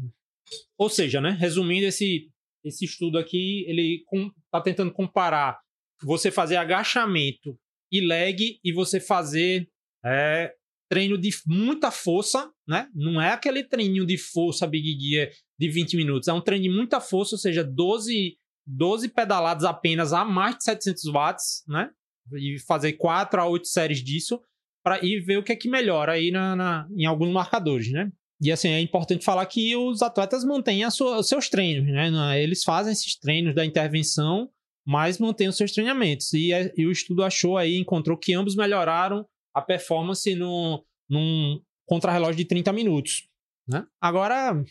Ou seja, né? Resumindo esse esse estudo aqui, ele está tentando comparar você fazer agachamento e leg e você fazer é, treino de muita força, né? Não é aquele treininho de força Big Gear de 20 minutos, é um treino de muita força, ou seja, 12, 12 pedaladas apenas a mais de 700 watts, né? E fazer 4 a 8 séries disso para ir ver o que é que melhora aí na, na, em alguns marcadores, né? E assim, é importante falar que os atletas mantêm sua, os seus treinos, né? Eles fazem esses treinos da intervenção, mas mantêm os seus treinamentos. E, é, e o estudo achou aí, encontrou que ambos melhoraram a performance no, num contrarrelógio de 30 minutos. Né? Agora,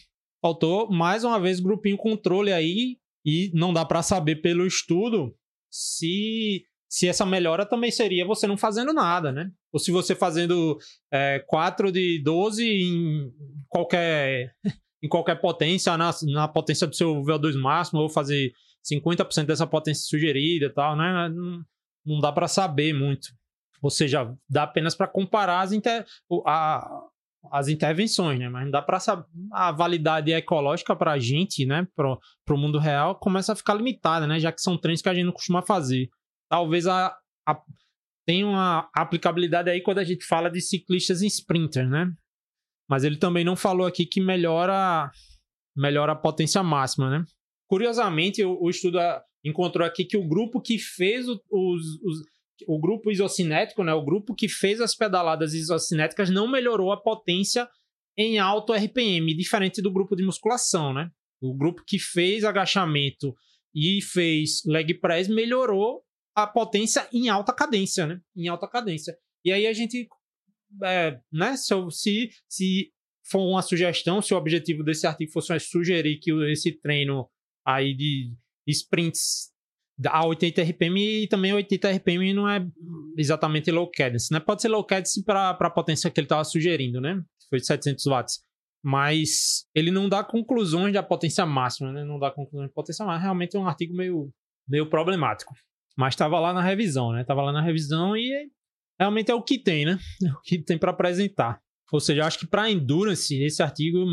faltou mais uma vez grupinho controle aí e não dá para saber pelo estudo se, se essa melhora também seria você não fazendo nada, né? Ou se você fazendo é, 4 de 12 em qualquer, em qualquer potência, na, na potência do seu VO2 máximo, ou fazer 50% dessa potência sugerida e tal, né? Não, não dá para saber muito. Ou seja, dá apenas para comparar as, inter... a... as intervenções, né? Mas não dá para saber. A validade ecológica para a gente, né? Para o mundo real, começa a ficar limitada, né? Já que são treinos que a gente não costuma fazer. Talvez a, a... tenha uma aplicabilidade aí quando a gente fala de ciclistas em sprinter, né? Mas ele também não falou aqui que melhora, melhora a potência máxima, né? Curiosamente, o, o estudo encontrou aqui que o grupo que fez os, os o grupo isocinético, né, o grupo que fez as pedaladas isocinéticas não melhorou a potência em alto RPM, diferente do grupo de musculação, né? O grupo que fez agachamento e fez leg press melhorou a potência em alta cadência, né? Em alta cadência. E aí a gente, é, né? Se, se, se for uma sugestão, se o objetivo desse artigo fosse sugerir que esse treino aí de sprints a 80 RPM e também 80 RPM não é exatamente low cadence, né? Pode ser low cadence para a potência que ele estava sugerindo, né? Foi de 700 watts. Mas ele não dá conclusões da potência máxima, né? Não dá conclusões de potência máxima. Realmente é um artigo meio, meio problemático. Mas estava lá na revisão, né? Estava lá na revisão e realmente é o que tem, né? É o que tem para apresentar. Ou seja, acho que para endurance, esse artigo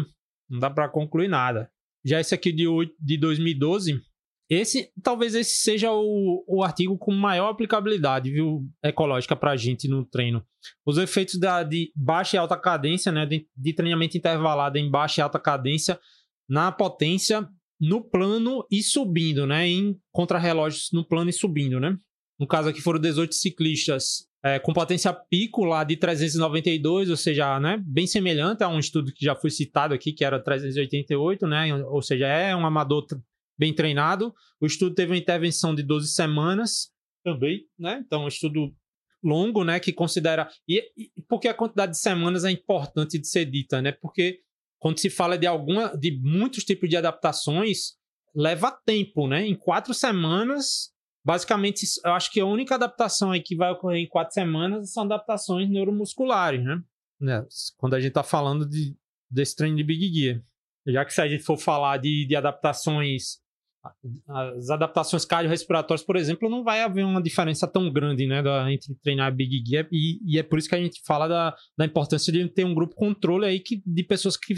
não dá para concluir nada. Já esse aqui de, de 2012, esse, talvez esse seja o, o artigo com maior aplicabilidade, viu, ecológica para a gente no treino. Os efeitos da, de baixa e alta cadência, né, de, de treinamento intervalado em baixa e alta cadência na potência, no plano e subindo, né, em contrarrelógios no plano e subindo, né. No caso aqui foram 18 ciclistas é, com potência pico lá de 392, ou seja, né, bem semelhante a um estudo que já foi citado aqui, que era 388, né, ou seja, é um amador bem treinado. O estudo teve uma intervenção de 12 semanas também, né? Então, um estudo longo, né? Que considera. E, e porque a quantidade de semanas é importante de ser dita, né? Porque quando se fala de alguma, de muitos tipos de adaptações, leva tempo, né? Em quatro semanas, basicamente, eu acho que a única adaptação aí que vai ocorrer em quatro semanas são adaptações neuromusculares, né? né? Quando a gente está falando de, desse treino de Big Gear. Já que se a gente for falar de, de adaptações as adaptações cardiorrespiratórias, por exemplo, não vai haver uma diferença tão grande né, da, entre treinar Big Gear e, e, é por isso que a gente fala da, da importância de ter um grupo controle aí que, de pessoas que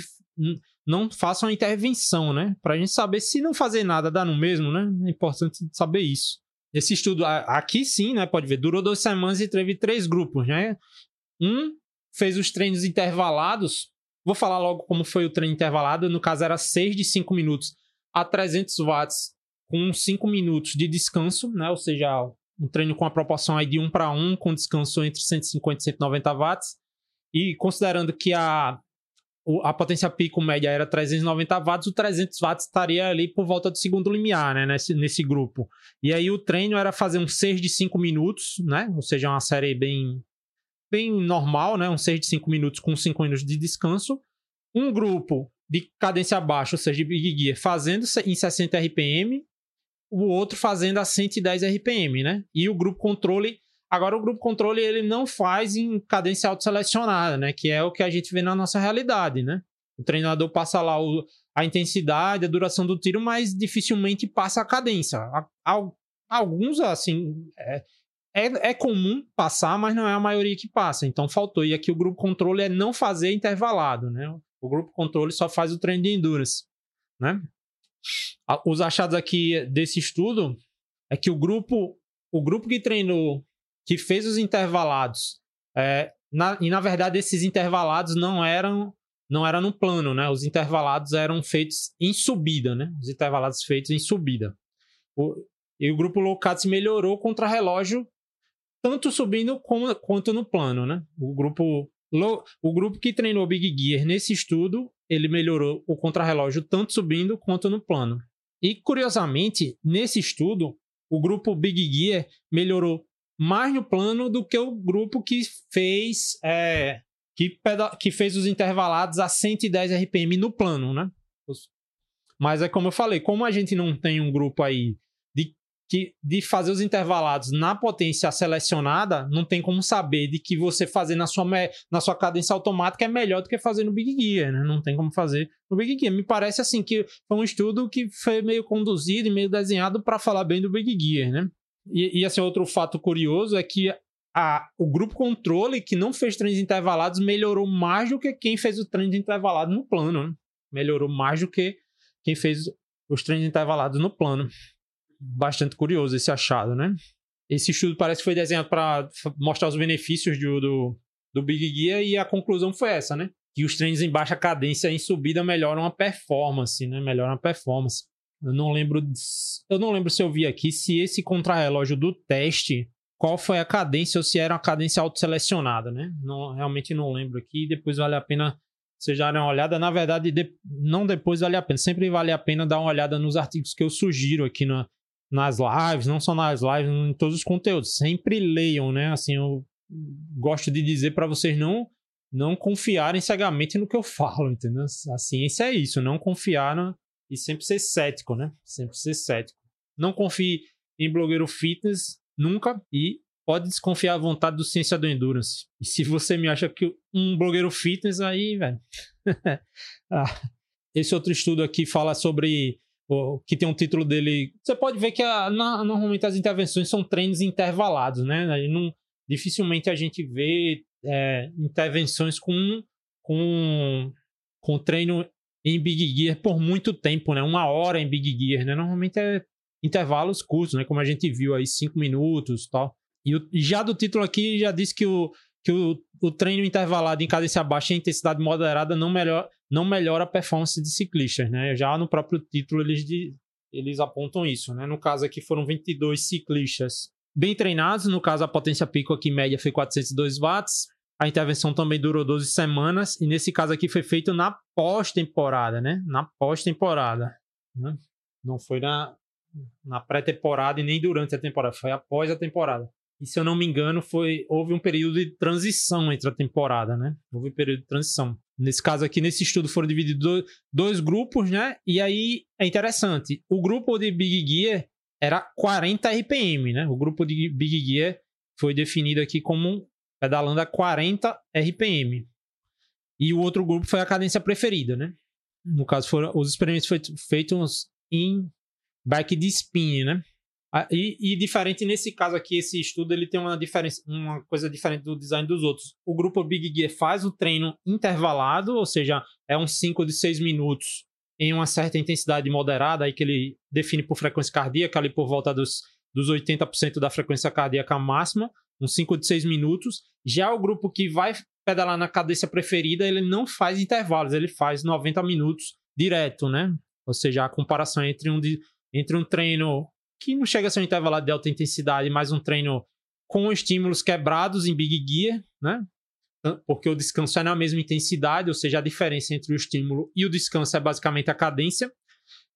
não façam a intervenção, né? Para a gente saber se não fazer nada dá no mesmo, né? É importante saber isso. Esse estudo aqui sim, né? Pode ver, durou duas semanas e teve três grupos, né? Um fez os treinos intervalados. Vou falar logo como foi o treino intervalado. No caso, era 6 de 5 minutos a 300 watts com 5 minutos de descanso, né? Ou seja, um treino com a proporção aí de 1 para 1, com descanso entre 150 e 190 watts. E considerando que a, a potência pico média era 390 watts, o 300 watts estaria ali por volta do segundo limiar, né? Nesse, nesse grupo. E aí o treino era fazer um 6 de 5 minutos, né? Ou seja, uma série bem, bem normal, né? Um 6 de 5 minutos com 5 minutos de descanso. Um grupo de cadência baixa, ou seja, de Big Gear, fazendo em 60 RPM, o outro fazendo a 110 RPM, né? E o grupo controle, agora o grupo controle ele não faz em cadência autoselecionada, né? Que é o que a gente vê na nossa realidade, né? O treinador passa lá o, a intensidade, a duração do tiro, mas dificilmente passa a cadência. Alguns, assim, é, é, é, comum passar, mas não é a maioria que passa. Então faltou. E aqui o grupo controle é não fazer intervalado, né? O grupo controle só faz o treino de endurance, né? Os achados aqui desse estudo é que o grupo, o grupo que treinou, que fez os intervalados, é, na, e na verdade esses intervalados não eram não era no plano, né? Os intervalados eram feitos em subida, né? Os intervalados feitos em subida. O, e o grupo Locats melhorou contra relógio tanto subindo como, quanto no plano, né? O grupo o grupo que treinou Big Gear nesse estudo, ele melhorou o contrarrelógio tanto subindo quanto no plano. E curiosamente, nesse estudo, o grupo Big Gear melhorou mais no plano do que o grupo que fez é, que, que fez os intervalados a 110 RPM no plano, né? Mas é como eu falei, como a gente não tem um grupo aí que de fazer os intervalados na potência selecionada, não tem como saber de que você fazer na sua, na sua cadência automática é melhor do que fazer no Big Gear, né? Não tem como fazer no Big Gear. Me parece assim que foi um estudo que foi meio conduzido e meio desenhado para falar bem do Big Gear, né? E, e assim, outro fato curioso é que a, o grupo controle que não fez treinos intervalados melhorou mais do que quem fez o treino intervalado no plano, né? Melhorou mais do que quem fez os treinos intervalados no plano bastante curioso esse achado, né? Esse estudo parece que foi desenhado para mostrar os benefícios do, do, do Big Gear e a conclusão foi essa, né? Que os treinos em baixa cadência em subida melhoram a performance, né? Melhoram a performance. Eu não lembro, eu não lembro se eu vi aqui se esse contrarrelógio do teste, qual foi a cadência ou se era uma cadência autoselecionada, né? Não, realmente não lembro aqui. Depois vale a pena vocês darem uma olhada. Na verdade, de, não depois vale a pena. Sempre vale a pena dar uma olhada nos artigos que eu sugiro aqui na, nas lives, não só nas lives, em todos os conteúdos. Sempre leiam, né? Assim, eu gosto de dizer para vocês não não confiarem cegamente no que eu falo, entendeu? A ciência é isso, não confiar no... e sempre ser cético, né? Sempre ser cético. Não confie em blogueiro fitness nunca e pode desconfiar à vontade do Ciência do Endurance. E se você me acha que um blogueiro fitness aí, velho. ah, esse outro estudo aqui fala sobre que tem um título dele. Você pode ver que a, na, normalmente as intervenções são treinos intervalados, né? Não, dificilmente a gente vê é, intervenções com, com, com treino em Big Gear por muito tempo, né? Uma hora em Big Gear, né? Normalmente é intervalos curtos, né? Como a gente viu aí, cinco minutos tal. E já do título aqui já diz que o, que o, o treino intervalado em cadência baixa e intensidade moderada não melhora, não melhora a performance de ciclistas, né? Já no próprio título eles, eles apontam isso, né? No caso aqui foram 22 ciclistas bem treinados, no caso a potência pico aqui média foi 402 watts, a intervenção também durou 12 semanas e nesse caso aqui foi feito na pós-temporada, né? Na pós-temporada, né? Não foi na, na pré-temporada e nem durante a temporada, foi após a temporada. E se eu não me engano, foi houve um período de transição entre a temporada, né? Houve um período de transição. Nesse caso aqui, nesse estudo, foram divididos dois, grupos, né? E aí é interessante. O grupo de Big Gear era 40 RPM, né? O grupo de Big Gear foi definido aqui como pedalando a 40 RPM. E o outro grupo foi a cadência preferida, né? No caso, foram os experimentos feitos em bike de spin, né? Ah, e, e, diferente nesse caso aqui, esse estudo ele tem uma diferença, uma coisa diferente do design dos outros. O grupo Big Gear faz o treino intervalado, ou seja, é uns 5 de 6 minutos em uma certa intensidade moderada, aí que ele define por frequência cardíaca, ali por volta dos, dos 80% da frequência cardíaca máxima, uns 5 de 6 minutos. Já o grupo que vai pedalar na cadência preferida, ele não faz intervalos, ele faz 90 minutos direto, né? Ou seja, a comparação entre um, entre um treino que não chega a ser um intervalo de alta intensidade, mas um treino com estímulos quebrados em Big Gear, né? Porque o descanso é na mesma intensidade, ou seja, a diferença entre o estímulo e o descanso é basicamente a cadência.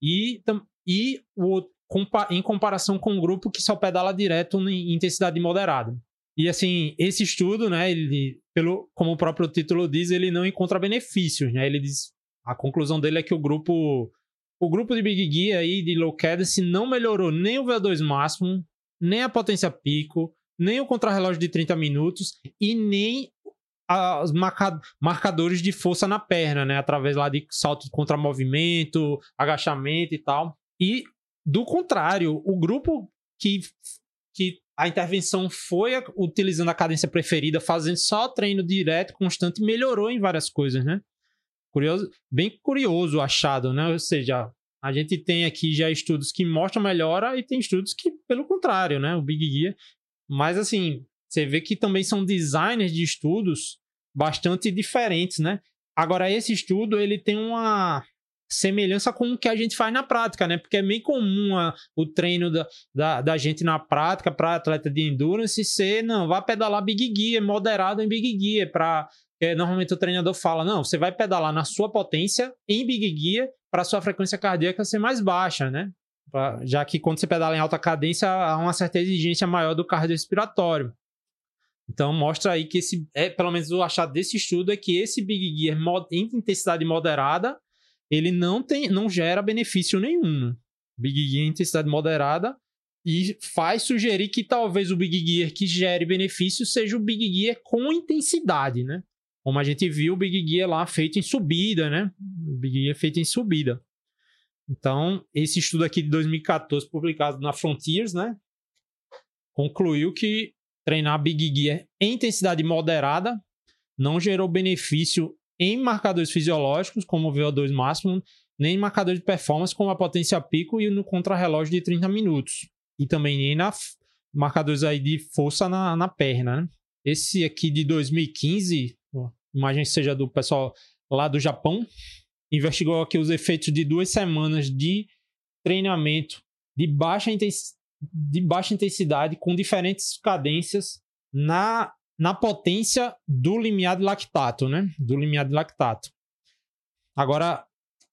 E, e o, em comparação com um grupo que só pedala direto em intensidade moderada. E assim, esse estudo, né, ele, pelo, como o próprio título diz, ele não encontra benefícios, né? Ele diz, a conclusão dele é que o grupo o grupo de Big Gear aí de low cadence não melhorou nem o VO2 máximo, nem a potência pico, nem o contrarrelógio de 30 minutos e nem os marcadores de força na perna, né? Através lá de salto contra movimento, agachamento e tal. E, do contrário, o grupo que, que a intervenção foi utilizando a cadência preferida, fazendo só treino direto, constante, melhorou em várias coisas, né? Curioso, bem curioso o achado, né? Ou seja, a gente tem aqui já estudos que mostram melhora e tem estudos que, pelo contrário, né? O Big Gear. Mas, assim, você vê que também são designers de estudos bastante diferentes, né? Agora, esse estudo, ele tem uma semelhança com o que a gente faz na prática, né? Porque é meio comum a, o treino da, da, da, gente na prática para atleta de endurance ser, não, vá pedalar Big Gear, moderado em Big Gear, para porque normalmente o treinador fala: não, você vai pedalar na sua potência em Big Gear para sua frequência cardíaca ser mais baixa, né? Já que quando você pedala em alta cadência, há uma certa exigência maior do cardiorrespiratório. Então mostra aí que esse, é, pelo menos o achado desse estudo é que esse Big Gear em intensidade moderada, ele não tem, não gera benefício nenhum. Big Gear em intensidade moderada e faz sugerir que talvez o Big Gear que gere benefício seja o Big Gear com intensidade, né? Como a gente viu o Big Gear lá feito em subida, né? O Big Gear feito em subida. Então, esse estudo aqui de 2014, publicado na Frontiers, né? Concluiu que treinar Big Gear em intensidade moderada não gerou benefício em marcadores fisiológicos, como o VO2 máximo, nem em marcador de performance, como a potência pico e no contrarrelógio de 30 minutos. E também nem na marcadores aí de força na, na perna, né? Esse aqui de 2015 imagem seja do pessoal lá do Japão, investigou aqui os efeitos de duas semanas de treinamento de baixa, de baixa intensidade com diferentes cadências na, na potência do limiar de lactato, né? Do limiar de lactato. Agora,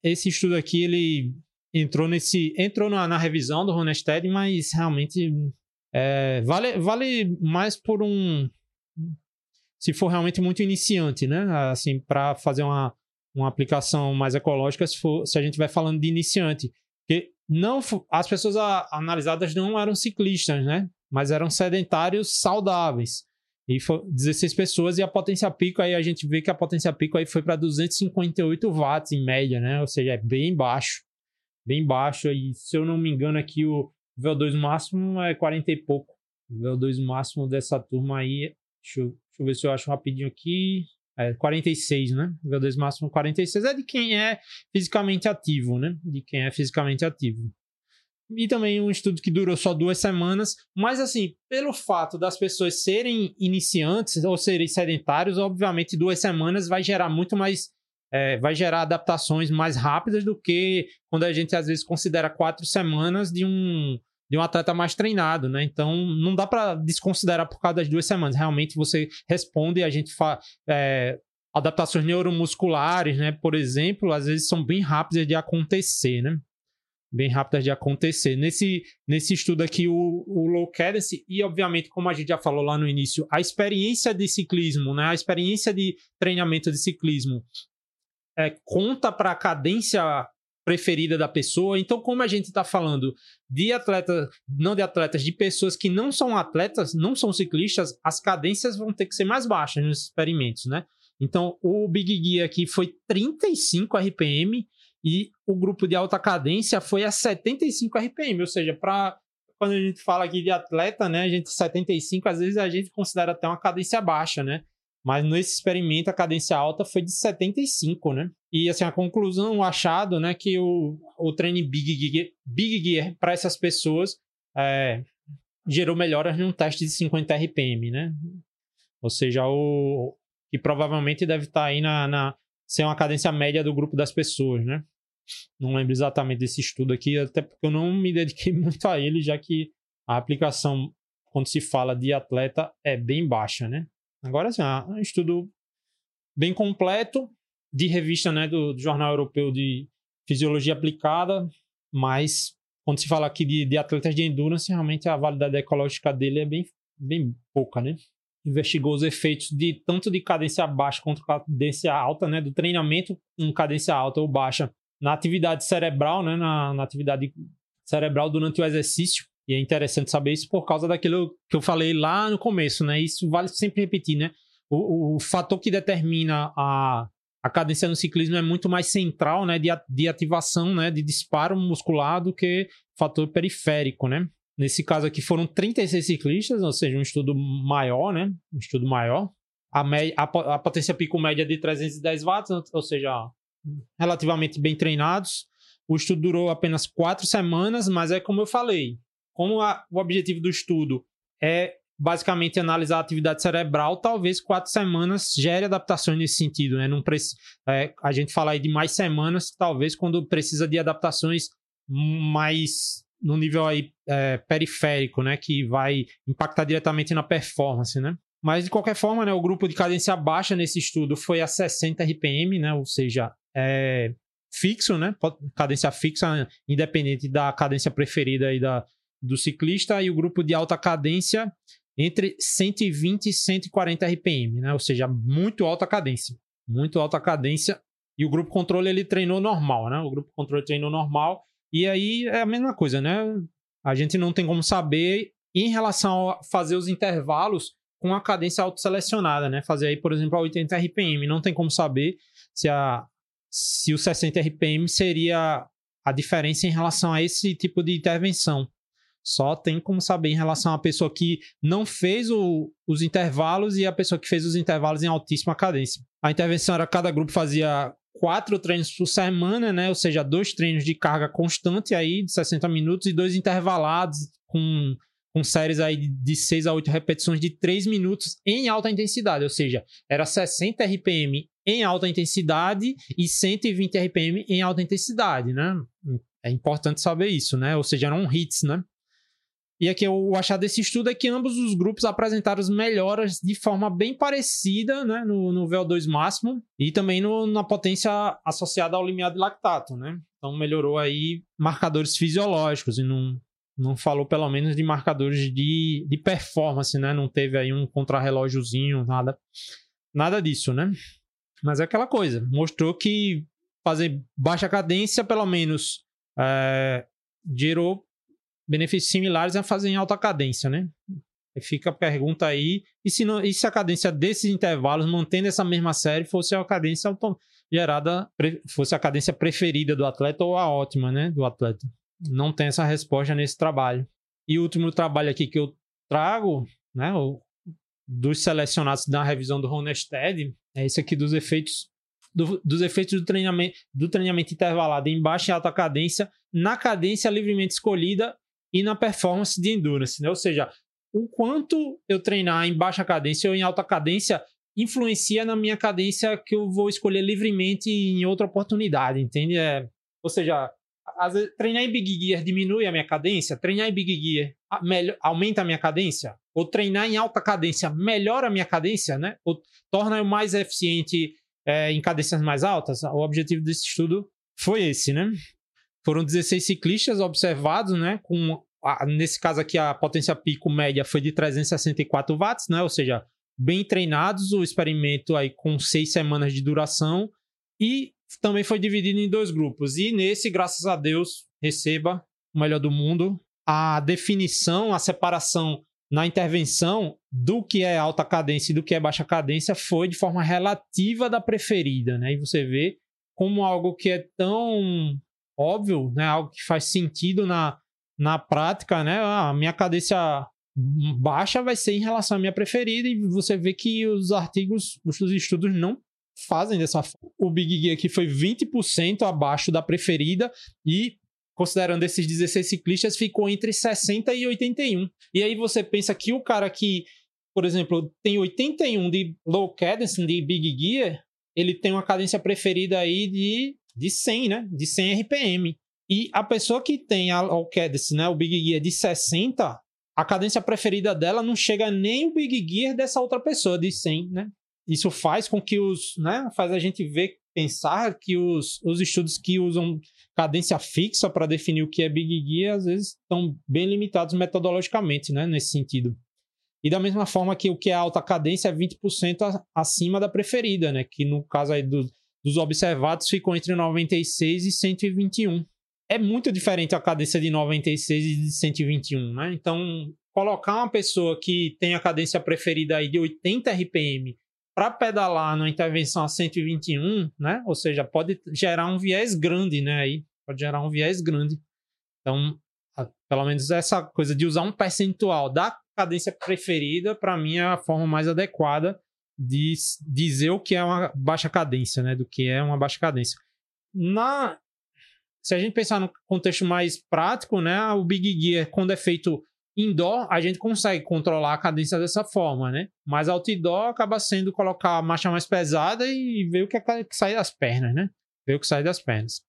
esse estudo aqui, ele entrou nesse entrou na, na revisão do Ronestad, mas realmente é, vale, vale mais por um se for realmente muito iniciante, né? Assim, para fazer uma, uma aplicação mais ecológica, se, for, se a gente vai falando de iniciante. Porque não, as pessoas analisadas não eram ciclistas, né? Mas eram sedentários saudáveis. E foi 16 pessoas e a potência pico, aí a gente vê que a potência pico aí foi para 258 watts em média, né? Ou seja, é bem baixo. Bem baixo. E se eu não me engano aqui, o VO2 máximo é 40 e pouco. O VO2 máximo dessa turma aí, deixa eu Deixa eu ver se eu acho rapidinho aqui. É 46, né? VO2 máximo 46 é de quem é fisicamente ativo, né? De quem é fisicamente ativo. E também um estudo que durou só duas semanas. Mas, assim, pelo fato das pessoas serem iniciantes ou serem sedentários, obviamente duas semanas vai gerar muito mais. É, vai gerar adaptações mais rápidas do que quando a gente às vezes considera quatro semanas de um de um atleta mais treinado, né? Então não dá para desconsiderar por causa das duas semanas. Realmente você responde a gente faz. É, adaptações neuromusculares, né? Por exemplo, às vezes são bem rápidas de acontecer, né? Bem rápidas de acontecer. Nesse, nesse estudo aqui, o, o low cadence, e obviamente, como a gente já falou lá no início, a experiência de ciclismo, né? A experiência de treinamento de ciclismo é, conta para a cadência preferida da pessoa. Então, como a gente está falando de atletas, não de atletas, de pessoas que não são atletas, não são ciclistas, as cadências vão ter que ser mais baixas nos experimentos, né? Então, o Big Gear aqui foi 35 RPM e o grupo de alta cadência foi a 75 RPM, ou seja, para quando a gente fala aqui de atleta, né, a gente 75, às vezes a gente considera até uma cadência baixa, né? Mas nesse experimento a cadência alta foi de 75, né? E assim, a conclusão, o achado, né, que o, o treino Big Gear, Big Gear para essas pessoas é, gerou melhoras num teste de 50 RPM, né? Ou seja, o que provavelmente deve estar tá aí na, na ser uma cadência média do grupo das pessoas, né? Não lembro exatamente desse estudo aqui, até porque eu não me dediquei muito a ele, já que a aplicação, quando se fala de atleta, é bem baixa, né? Agora, assim, é um estudo bem completo, de revista né, do, do Jornal Europeu de Fisiologia Aplicada, mas quando se fala aqui de, de atletas de endurance, realmente a validade ecológica dele é bem, bem pouca, né? investigou os efeitos de tanto de cadência baixa quanto cadência alta, né, do treinamento com cadência alta ou baixa na atividade cerebral, né, na, na atividade cerebral durante o exercício. E é interessante saber isso por causa daquilo que eu falei lá no começo, né? Isso vale sempre repetir, né? O, o fator que determina a, a cadência no ciclismo é muito mais central, né? De, de ativação, né? De disparo muscular do que fator periférico, né? Nesse caso aqui foram 36 ciclistas, ou seja, um estudo maior, né? Um estudo maior. A, a, a potência pico média de 310 watts, ou seja, relativamente bem treinados. O estudo durou apenas quatro semanas, mas é como eu falei, como a, o objetivo do estudo é basicamente analisar a atividade cerebral, talvez quatro semanas gere adaptações nesse sentido, né? Não é, a gente fala aí de mais semanas, talvez quando precisa de adaptações mais no nível aí é, periférico, né, que vai impactar diretamente na performance, né? Mas de qualquer forma, né, o grupo de cadência baixa nesse estudo foi a 60 RPM, né, ou seja, é fixo, né, cadência fixa, independente da cadência preferida da, do ciclista, e o grupo de alta cadência entre 120 e 140 RPM, né, ou seja, muito alta cadência, muito alta cadência. E o grupo controle ele treinou normal, né? O grupo controle treinou normal e aí é a mesma coisa, né? A gente não tem como saber em relação a fazer os intervalos com a cadência autoselecionada, né? Fazer aí, por exemplo, a 80 RPM. Não tem como saber se, a, se o 60 RPM seria a diferença em relação a esse tipo de intervenção. Só tem como saber em relação à pessoa que não fez o, os intervalos e a pessoa que fez os intervalos em altíssima cadência. A intervenção era cada grupo fazia quatro treinos por semana, né? Ou seja, dois treinos de carga constante aí de 60 minutos e dois intervalados com, com séries aí de 6 a 8 repetições de 3 minutos em alta intensidade, ou seja, era 60 RPM em alta intensidade e 120 RPM em alta intensidade, né? É importante saber isso, né? Ou seja, eram hits, né? E aqui o achado desse estudo é que ambos os grupos apresentaram melhoras de forma bem parecida né, no, no VO2 máximo e também no, na potência associada ao limiar de lactato, né? Então melhorou aí marcadores fisiológicos e não, não falou pelo menos de marcadores de, de performance, né? Não teve aí um contrarrelógiozinho, nada, nada disso, né? Mas é aquela coisa, mostrou que fazer baixa cadência, pelo menos, é, gerou benefícios similares a fazer em alta cadência, né? Fica a pergunta aí, e se, não, e se a cadência desses intervalos, mantendo essa mesma série, fosse a cadência gerada, fosse a cadência preferida do atleta ou a ótima, né, do atleta? Não tem essa resposta nesse trabalho. E o último trabalho aqui que eu trago, né, o, dos selecionados da revisão do Ronestead, é esse aqui dos efeitos do, dos efeitos do treinamento, do treinamento intervalado em baixa e alta cadência na cadência livremente escolhida e na performance de endurance, né? Ou seja, o quanto eu treinar em baixa cadência ou em alta cadência influencia na minha cadência que eu vou escolher livremente em outra oportunidade, entende? É, ou seja, vezes, treinar em Big Gear diminui a minha cadência, treinar em Big Gear melhor, aumenta a minha cadência, ou treinar em alta cadência melhora a minha cadência, né? Ou torna eu mais eficiente é, em cadências mais altas. O objetivo desse estudo foi esse, né? Foram 16 ciclistas observados, né? Com, a, nesse caso aqui, a potência pico média foi de 364 watts, né? Ou seja, bem treinados, o experimento aí com seis semanas de duração. E também foi dividido em dois grupos. E nesse, graças a Deus, receba o melhor do mundo. A definição, a separação na intervenção do que é alta cadência e do que é baixa cadência foi de forma relativa da preferida, né? E você vê como algo que é tão óbvio, né? Algo que faz sentido na, na prática, né? Ah, a minha cadência baixa vai ser em relação à minha preferida e você vê que os artigos, os estudos não fazem dessa forma. O Big Gear aqui foi 20% abaixo da preferida e considerando esses 16 ciclistas ficou entre 60 e 81. E aí você pensa que o cara que, por exemplo, tem 81 de low cadence de Big Gear, ele tem uma cadência preferida aí de de 100, né? De 100 RPM. E a pessoa que tem a cadence, né, o Big Gear de 60, a cadência preferida dela não chega nem o Big Gear dessa outra pessoa de 100, né? Isso faz com que os, né, faz a gente ver, pensar que os, os estudos que usam cadência fixa para definir o que é Big Gear, às vezes estão bem limitados metodologicamente, né, nesse sentido. E da mesma forma que o que é alta cadência é 20% acima da preferida, né, que no caso aí do, dos observados ficou entre 96 e 121 é muito diferente a cadência de 96 e de 121, né? Então, colocar uma pessoa que tem a cadência preferida aí de 80 RPM para pedalar numa intervenção a 121, né? Ou seja, pode gerar um viés grande, né? Aí pode gerar um viés grande. Então, pelo menos essa coisa de usar um percentual da cadência preferida, para mim é a forma mais adequada de dizer o que é uma baixa cadência, né? Do que é uma baixa cadência. Na se a gente pensar no contexto mais prático, né, o Big Gear, quando é feito indoor, a gente consegue controlar a cadência dessa forma, né? Mas outdoor acaba sendo colocar a marcha mais pesada e ver o que, é que sai das pernas, né? Ver o que sai das pernas.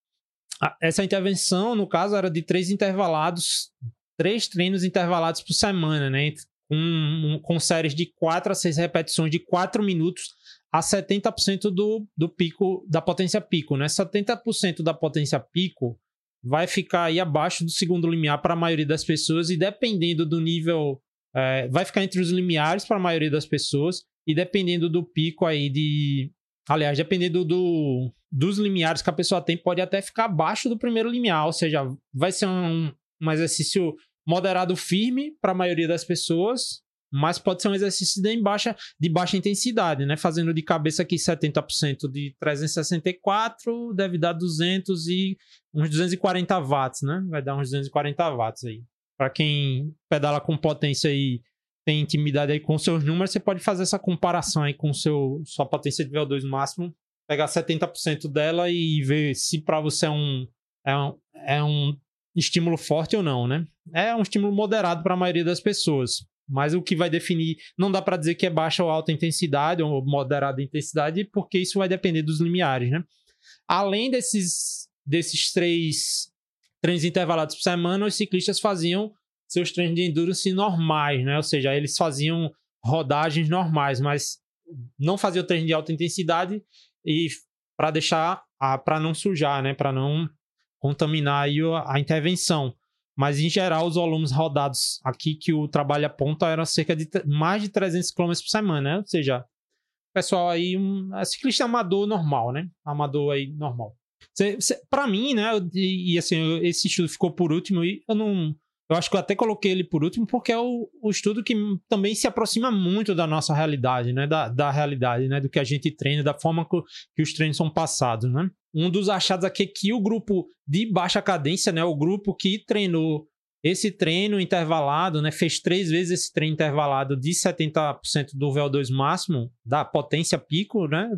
Essa intervenção, no caso, era de três intervalados, três treinos intervalados por semana, né? Com, com séries de quatro a seis repetições de quatro minutos a 70% do, do pico, da potência pico, né? 70% da potência pico vai ficar aí abaixo do segundo limiar para a maioria das pessoas e dependendo do nível, é, vai ficar entre os limiares para a maioria das pessoas e dependendo do pico aí de, aliás, dependendo do, dos limiares que a pessoa tem, pode até ficar abaixo do primeiro limiar, ou seja, vai ser um, um exercício moderado firme para a maioria das pessoas mas pode ser um exercício de baixa, de baixa intensidade, né? Fazendo de cabeça aqui 70% de 364 deve dar 200 e uns 240 watts, né? Vai dar uns 240 watts aí. Para quem pedala com potência e tem intimidade aí com seus números, você pode fazer essa comparação aí com seu sua potência de VO2 máximo, pegar 70% dela e ver se para você é um, é um é um estímulo forte ou não, né? É um estímulo moderado para a maioria das pessoas. Mas o que vai definir, não dá para dizer que é baixa ou alta intensidade ou moderada intensidade, porque isso vai depender dos limiares, né? Além desses, desses três treinos intervalados por semana, os ciclistas faziam seus treinos de endurance normais, né? Ou seja, eles faziam rodagens normais, mas não faziam treino de alta intensidade e para deixar para não sujar, né? Para não contaminar aí a intervenção. Mas, em geral, os volumes rodados aqui que o trabalho aponta eram cerca de mais de 300 km por semana, né? Ou seja, pessoal aí, um é ciclista amador normal, né? Amador aí normal. Para mim, né? E, e, assim, esse estudo ficou por último e eu não. Eu acho que eu até coloquei ele por último porque é o, o estudo que também se aproxima muito da nossa realidade, né? Da, da realidade, né? Do que a gente treina, da forma que, que os treinos são passados, né? Um dos achados aqui é que o grupo de baixa cadência, né, o grupo que treinou esse treino intervalado, né, fez três vezes esse treino intervalado de 70% do VO2 máximo, da potência pico, né,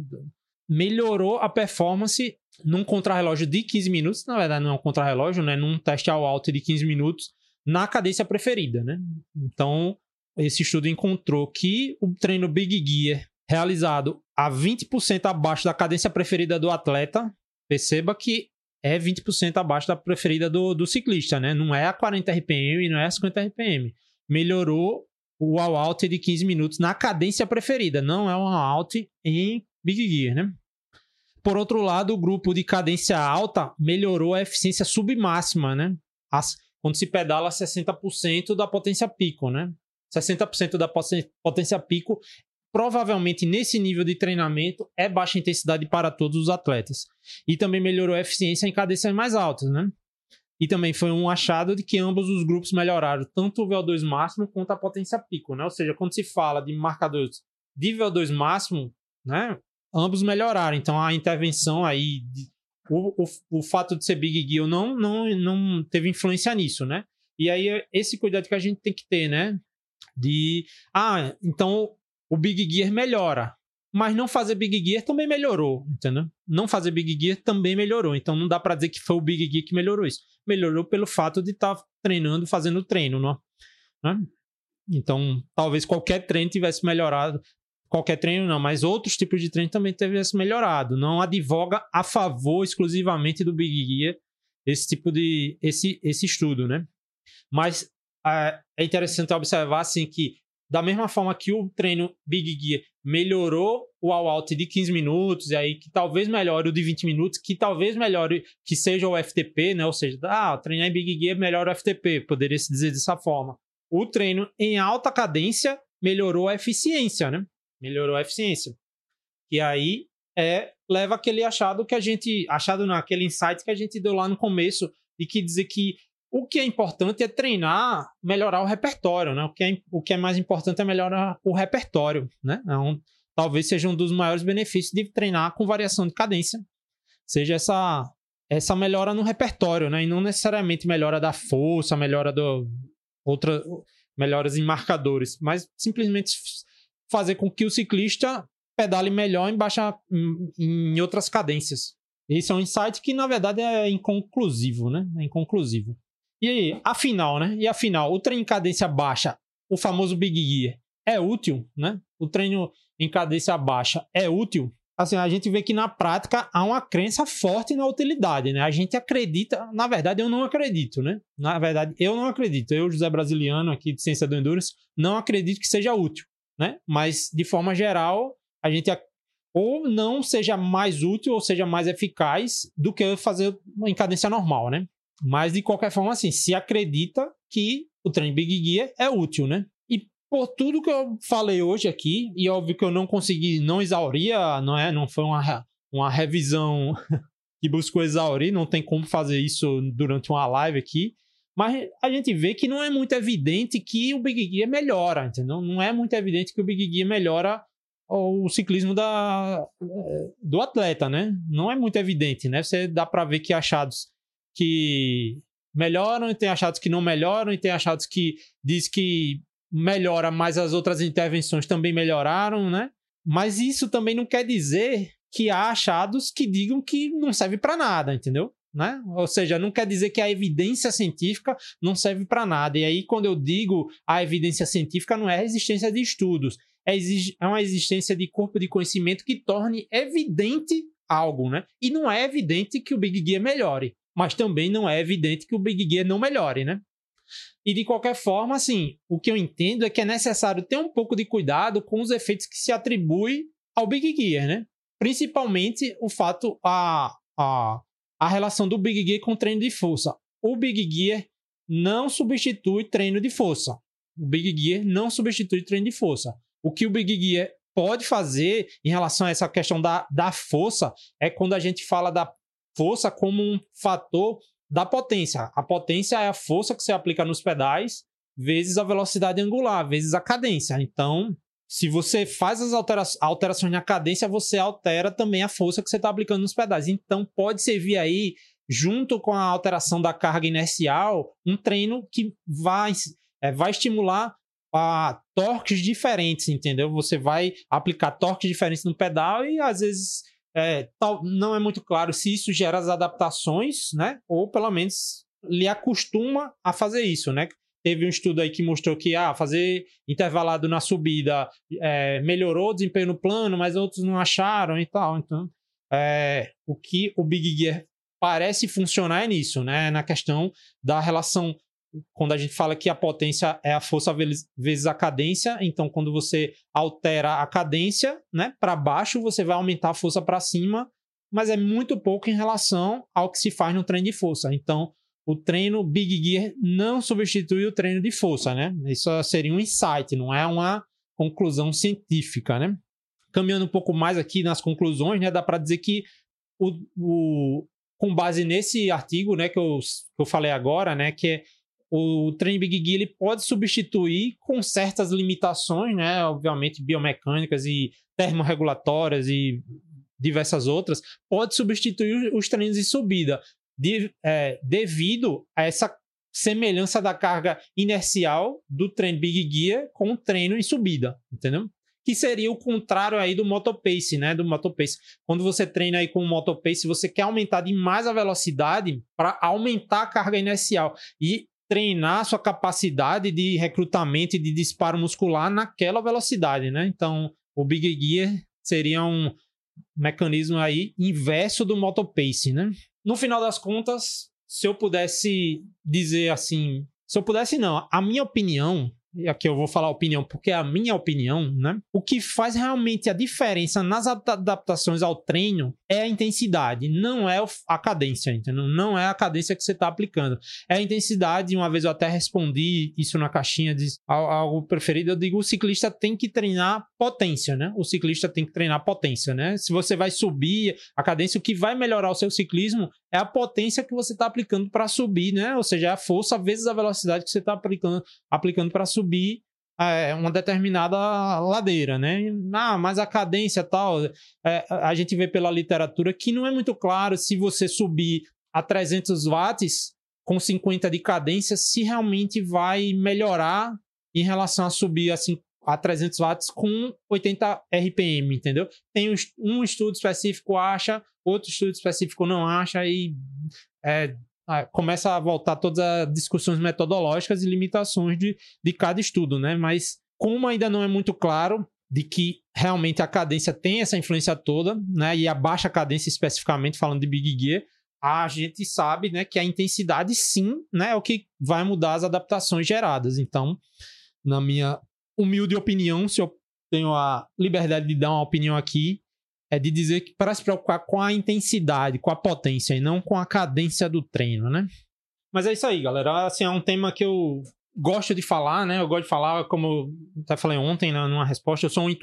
melhorou a performance num contrarrelógio de 15 minutos, na verdade não é um contrarrelógio, né, num teste ao alto de 15 minutos, na cadência preferida, né? Então, esse estudo encontrou que o treino Big Gear realizado a 20% abaixo da cadência preferida do atleta Perceba que é 20% abaixo da preferida do, do ciclista, né? Não é a 40 RPM e não é a 50 RPM. Melhorou o all out de 15 minutos na cadência preferida, não é um all out em Big Gear, né? Por outro lado, o grupo de cadência alta melhorou a eficiência submáxima, né? As, quando se pedala 60% da potência pico, né? 60% da potência pico provavelmente nesse nível de treinamento é baixa intensidade para todos os atletas. E também melhorou a eficiência em cadências mais altas, né? E também foi um achado de que ambos os grupos melhoraram tanto o VO2 máximo quanto a potência pico, né? Ou seja, quando se fala de marcadores de VO2 máximo, né? Ambos melhoraram. Então a intervenção aí, o, o, o fato de ser Big Gear não, não, não teve influência nisso, né? E aí esse cuidado que a gente tem que ter, né? De, ah, então o Big Gear melhora. Mas não fazer Big Gear também melhorou, entendeu? Não fazer Big Gear também melhorou. Então não dá para dizer que foi o Big Gear que melhorou isso. Melhorou pelo fato de estar tá treinando, fazendo treino, não? Né? Então, talvez qualquer treino tivesse melhorado. Qualquer treino não, mas outros tipos de treino também tivesse melhorado. Não advoga a favor exclusivamente do Big Gear esse tipo de esse esse estudo, né? Mas é, é interessante observar assim que da mesma forma que o treino Big Gear melhorou o all out de 15 minutos, e aí que talvez melhore o de 20 minutos, que talvez melhore que seja o FTP, né? Ou seja, ah, treinar em Big Gear melhora o FTP, poderia se dizer dessa forma. O treino em alta cadência melhorou a eficiência, né? Melhorou a eficiência. E aí é leva aquele achado que a gente, achado naquele insight que a gente deu lá no começo, e que dizer que o que é importante é treinar, melhorar o repertório, né? O que é, o que é mais importante é melhorar o repertório, né? Então, talvez seja um dos maiores benefícios de treinar com variação de cadência, seja essa essa melhora no repertório, né? E não necessariamente melhora da força, melhora do outra melhoras em marcadores, mas simplesmente fazer com que o ciclista pedale melhor em baixa em, em outras cadências. Esse é um insight que na verdade é inconclusivo, né? É inconclusivo. E aí, afinal, né? E afinal, o treino em cadência baixa, o famoso Big Gear, é útil, né? O treino em cadência baixa é útil. Assim, a gente vê que na prática há uma crença forte na utilidade, né? A gente acredita, na verdade eu não acredito, né? Na verdade eu não acredito. Eu, José Brasiliano, aqui de Ciência do Endurance, não acredito que seja útil, né? Mas de forma geral, a gente ou não seja mais útil ou seja mais eficaz do que fazer em cadência normal, né? Mas, de qualquer forma, assim, se acredita que o treino Big Gear é útil, né? E por tudo que eu falei hoje aqui, e óbvio que eu não consegui, não exauria, não é? Não foi uma, uma revisão que buscou exaurir, não tem como fazer isso durante uma live aqui. Mas a gente vê que não é muito evidente que o Big Gear melhora, entendeu? Não é muito evidente que o Big Gear melhora o ciclismo da, do atleta, né? Não é muito evidente, né? Você dá para ver que achados que melhoram e tem achados que não melhoram e tem achados que diz que melhora, mas as outras intervenções também melhoraram, né? Mas isso também não quer dizer que há achados que digam que não serve para nada, entendeu? Né? Ou seja, não quer dizer que a evidência científica não serve para nada. E aí, quando eu digo a evidência científica, não é a existência de estudos, é, é uma existência de corpo de conhecimento que torne evidente algo, né? E não é evidente que o Big Gear melhore mas também não é evidente que o Big Gear não melhore, né? E de qualquer forma, assim, o que eu entendo é que é necessário ter um pouco de cuidado com os efeitos que se atribui ao Big Gear, né? Principalmente o fato, a, a, a relação do Big Gear com o treino de força. O Big Gear não substitui treino de força. O Big Gear não substitui treino de força. O que o Big Gear pode fazer em relação a essa questão da, da força é quando a gente fala da força como um fator da potência. A potência é a força que você aplica nos pedais vezes a velocidade angular, vezes a cadência. Então, se você faz as altera alterações na cadência, você altera também a força que você está aplicando nos pedais. Então, pode servir aí, junto com a alteração da carga inercial, um treino que vai, é, vai estimular a torques diferentes, entendeu? Você vai aplicar torques diferentes no pedal e às vezes é, tal, não é muito claro se isso gera as adaptações, né? Ou pelo menos lhe acostuma a fazer isso, né? Teve um estudo aí que mostrou que ah, fazer intervalado na subida é, melhorou o desempenho no plano, mas outros não acharam e tal. Então, é, o que o Big Gear parece funcionar é nisso, né? Na questão da relação quando a gente fala que a potência é a força vezes a cadência, então quando você altera a cadência, né, para baixo, você vai aumentar a força para cima, mas é muito pouco em relação ao que se faz no treino de força. Então, o treino Big Gear não substitui o treino de força, né? Isso seria um insight, não é uma conclusão científica, né? Caminhando um pouco mais aqui nas conclusões, né, dá para dizer que o, o, com base nesse artigo, né, que eu, que eu falei agora, né, que é o treino Big Gear ele pode substituir com certas limitações, né, obviamente biomecânicas e termorregulatórias e diversas outras, pode substituir os treinos de subida de, é, devido a essa semelhança da carga inercial do treino Big Gear com o treino em subida, entendeu? Que seria o contrário aí do motopace, né? Do motopace. Quando você treina aí com o motopace, você quer aumentar demais a velocidade para aumentar a carga inercial e treinar sua capacidade de recrutamento e de disparo muscular naquela velocidade, né? Então, o Big Gear seria um mecanismo aí inverso do motopace, né? No final das contas, se eu pudesse dizer assim, se eu pudesse não, a minha opinião e aqui eu vou falar opinião porque é a minha opinião, né? O que faz realmente a diferença nas adaptações ao treino é a intensidade, não é a cadência, entendeu? Não é a cadência que você está aplicando. É a intensidade, uma vez eu até respondi isso na caixinha de algo preferido, eu digo o ciclista tem que treinar potência, né? O ciclista tem que treinar potência, né? Se você vai subir a cadência, o que vai melhorar o seu ciclismo é a potência que você está aplicando para subir, né? Ou seja, é a força vezes a velocidade que você está aplicando, aplicando para subir é, uma determinada ladeira, né? Ah, mas a cadência tal, é, a gente vê pela literatura que não é muito claro se você subir a 300 watts com 50 de cadência, se realmente vai melhorar em relação a subir assim a 300 watts com 80 RPM, entendeu? Tem um estudo específico acha, outro estudo específico não acha e é, começa a voltar todas as discussões metodológicas e limitações de, de cada estudo, né? Mas como ainda não é muito claro de que realmente a cadência tem essa influência toda, né? E a baixa cadência especificamente falando de Big Gear, a gente sabe, né, que a intensidade sim, né, é o que vai mudar as adaptações geradas. Então, na minha humilde opinião, se eu tenho a liberdade de dar uma opinião aqui, é de dizer que para se preocupar com a intensidade, com a potência e não com a cadência do treino, né? Mas é isso aí, galera. Assim, é um tema que eu gosto de falar, né? Eu gosto de falar, como eu até falei ontem né, numa resposta, eu sou um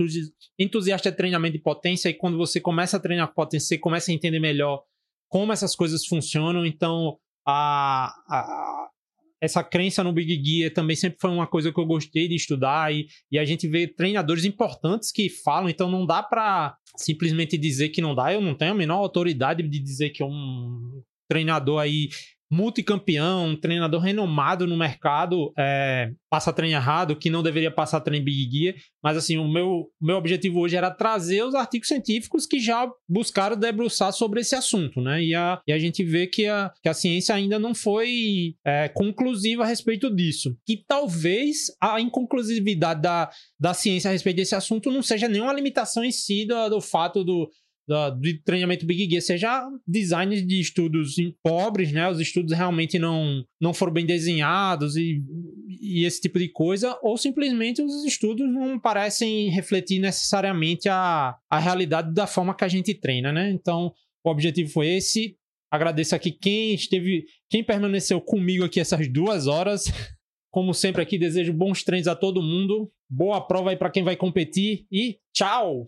entusiasta de treinamento de potência e quando você começa a treinar potência, você começa a entender melhor como essas coisas funcionam. Então, a, a, essa crença no Big Gear também sempre foi uma coisa que eu gostei de estudar e, e a gente vê treinadores importantes que falam, então não dá para simplesmente dizer que não dá. Eu não tenho a menor autoridade de dizer que um treinador aí multicampeão, um treinador renomado no mercado, é, passa treino errado, que não deveria passar treino Big Gear. Mas assim, o meu, meu objetivo hoje era trazer os artigos científicos que já buscaram debruçar sobre esse assunto, né? E a, e a gente vê que a, que a ciência ainda não foi é, conclusiva a respeito disso. Que talvez a inconclusividade da, da ciência a respeito desse assunto não seja nenhuma limitação em si do, do fato do, de treinamento Big Gear, seja design de estudos pobres, né? Os estudos realmente não, não foram bem desenhados e, e esse tipo de coisa, ou simplesmente os estudos não parecem refletir necessariamente a, a realidade da forma que a gente treina, né? Então, o objetivo foi esse. Agradeço aqui quem esteve, quem permaneceu comigo aqui essas duas horas. Como sempre aqui, desejo bons treinos a todo mundo. Boa prova aí para quem vai competir e tchau!